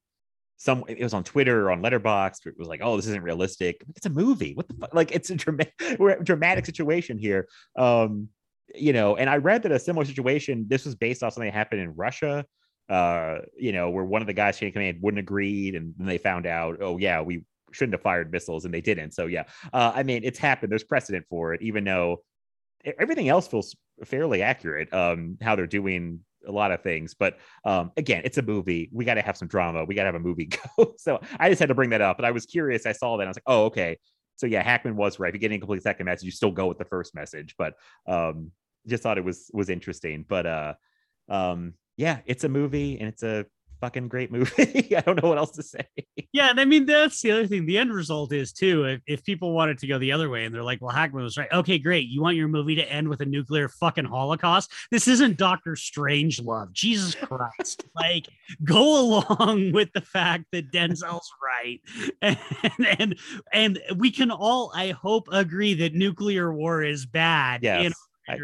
some it was on twitter or on letterboxd it was like oh this isn't realistic. It's a movie. What the fuck like it's a dramatic we're a dramatic situation here. Um you know and i read that a similar situation this was based off something that happened in russia uh you know where one of the guys chain command wouldn't agreed and then they found out oh yeah we shouldn't have fired missiles and they didn't. So yeah uh i mean it's happened. There's precedent for it even though everything else feels fairly accurate um how they're doing a lot of things but um again it's a movie. We got to have some drama. We got to have a movie go. So i just had to bring that up but i was curious. I saw that i was like oh okay. So yeah hackman was right. If you get an incomplete second message you still go with the first message but um just thought it was was interesting. But uh um yeah it's a movie and it's a fucking great movie i don't know what else to say Yeah, and I mean that's the other thing. The end result is too. If, if people wanted to go the other way and they're like, "Well, Hackman was right." Okay, great. You want your movie to end with a nuclear fucking holocaust? This isn't Doctor Strangelove. Jesus Christ! like, go along with the fact that Denzel's right, and and and we can all, I hope, agree that nuclear war is bad. Yes, in I-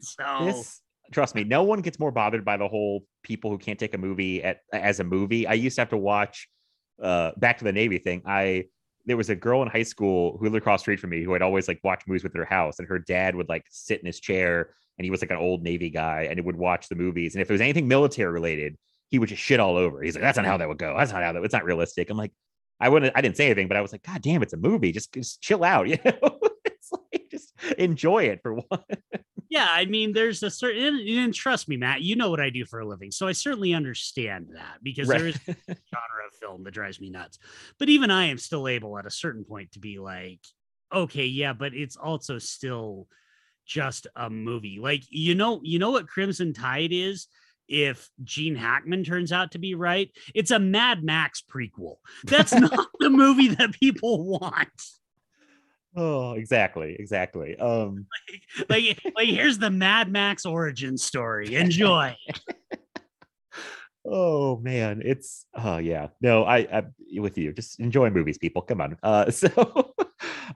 so this trust me no one gets more bothered by the whole people who can't take a movie at as a movie. I used to have to watch uh back to the navy thing. I there was a girl in high school who lived across the street from me who had always like watched movies with her house and her dad would like sit in his chair and he was like an old navy guy and he would watch the movies and if it was anything military related he would just shit all over. He's like that's not how that would go. That's not how that it's not realistic. I'm like i wouldn't i didn't say anything but i was like god damn it's a movie. Just, just chill out you know? It's like just enjoy it for one yeah i mean there's a certain and, and trust me matt you know what i do for a living so i certainly understand that because there Right. is a genre of film that drives me nuts but even i am still able at a certain point to be like okay yeah but it's also still just a movie like you know you know what crimson tide is if Gene Hackman turns out to be right, it's a Mad Max prequel. That's not the movie that people want. Oh, exactly, exactly. Um, Like, like here's the Mad Max origin story. Enjoy. oh man, it's oh yeah. No, I, I with you. Just enjoy movies, people. Come on. Uh, so,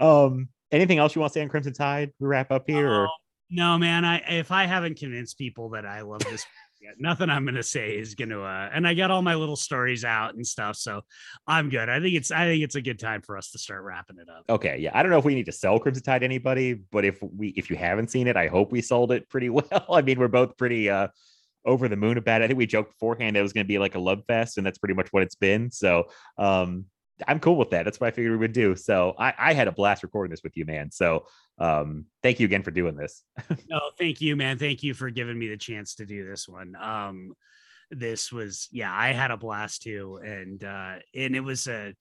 um, anything else you want to say on Crimson Tide? We wrap up here. Or? No, man. I if I haven't convinced people that I love this nothing I'm gonna say is gonna uh and I got all my little stories out and stuff, so I'm good. I think it's I think it's a good time for us to start wrapping it up. Okay, yeah. I don't know if we need to sell Crimson Tide to anybody, but if we if you haven't seen it, I hope we sold it pretty well. I mean, we're both pretty uh over the moon about it. I think we joked beforehand it was to be like a love fest, and that's pretty much what it's been. So, um, I'm cool with that. That's what I figured we would do. So I, I had a blast recording this with you, man. So um, thank you again for doing this. no, thank you, man. Thank you for giving me the chance to do this one. Um, this was, yeah, I had a blast too, and uh, and it was a,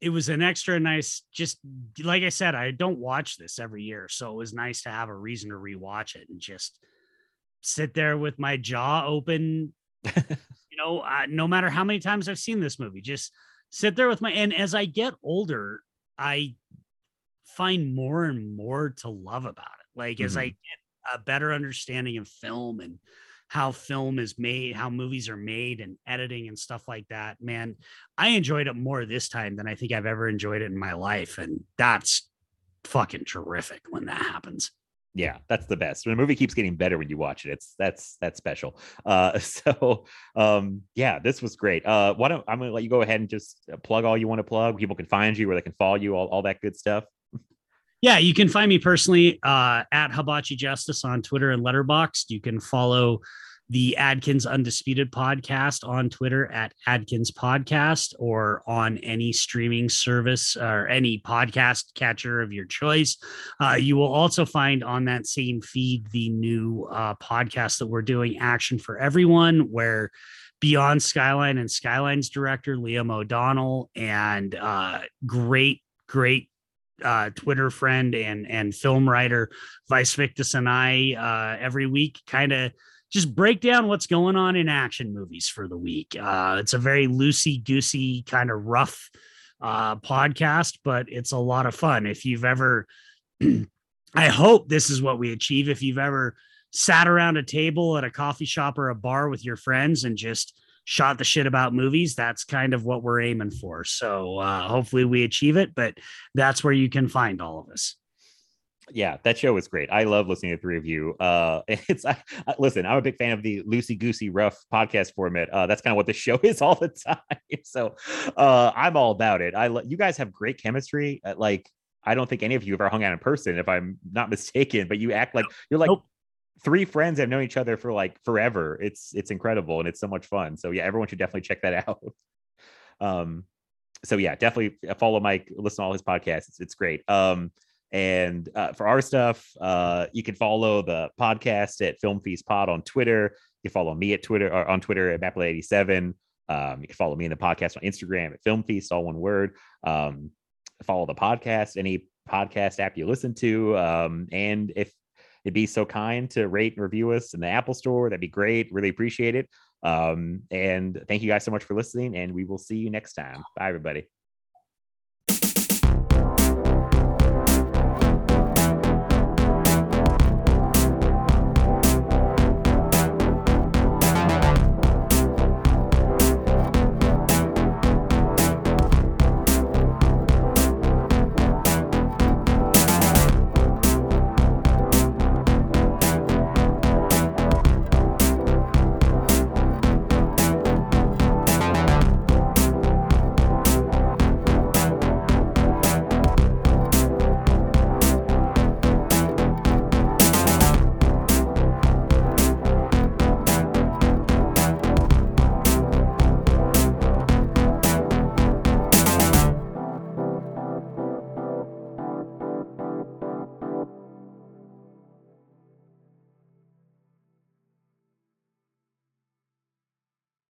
it was an extra nice. Just like I said, I don't watch this every year, so it was nice to have a reason to rewatch it and just sit there with my jaw open. you know, uh, no matter how many times I've seen this movie, just sit there with my and as I get older, I find more and more to love about it. Like mm-hmm. as I mm-hmm. get a better understanding of film and how film is made, how movies are made and editing and stuff like that, man, I enjoyed it more this time than I think I've ever enjoyed it in my life. And that's fucking terrific when that happens yeah that's the best when a movie keeps getting better when you watch it it's that's that's special uh so um yeah this was great uh why don't i'm gonna let you go ahead and just uh, plug all you want to plug people can find you where they can follow you all, all that good stuff yeah you can find me personally uh at hibachi justice on twitter and letterboxd you can follow the Adkins Undisputed podcast on Twitter at Adkins Podcast or on any streaming service or any podcast catcher of your choice. Uh, you will also find on that same feed the new uh, podcast that we're doing, Action for Everyone, where Beyond Skyline and Skyline's director, Liam O'Donnell, and uh, great, great uh, Twitter friend and and film writer Vice Victus and I uh, every week kind of just break down what's going on in action movies for the week. Uh, it's a very loosey goosey kind of rough uh, podcast, but it's a lot of fun. If you've ever, I hope this is what we achieve. If you've ever sat around a table at a coffee shop or a bar with your friends and just shot the shit about movies, that's kind of what we're aiming for. So uh, hopefully we achieve it, but that's where you can find all of us yeah, that show was great. I love listening to the three of you. Uh, it's I, I, listen, I'm a big fan of the loosey goosey rough podcast format. Uh, that's kind of what the show is all the time. So, uh, I'm all about it. I you guys have great chemistry. Uh, like, I don't think any of you have ever hung out in person, if I'm not mistaken. But you act like you're like nope. Three friends have known each other for like forever. It's it's incredible and it's so much fun. So yeah, everyone should definitely check that out. Um, so yeah, definitely follow Mike, listen to all his podcasts. It's, it's great. Um and uh, for our stuff, uh, you can follow the podcast at Film Feast Pod on Twitter. You follow me at Twitter or on Twitter at Maple87. Um, you can follow me in the podcast on Instagram at Film Feast, all one word. Um, follow the podcast, any podcast app you listen to. Um, and if it'd be so kind to rate and review us in the Apple Store, that'd be great. Really appreciate it. Um, and thank you guys so much for listening, and we will see you next time. Bye, everybody.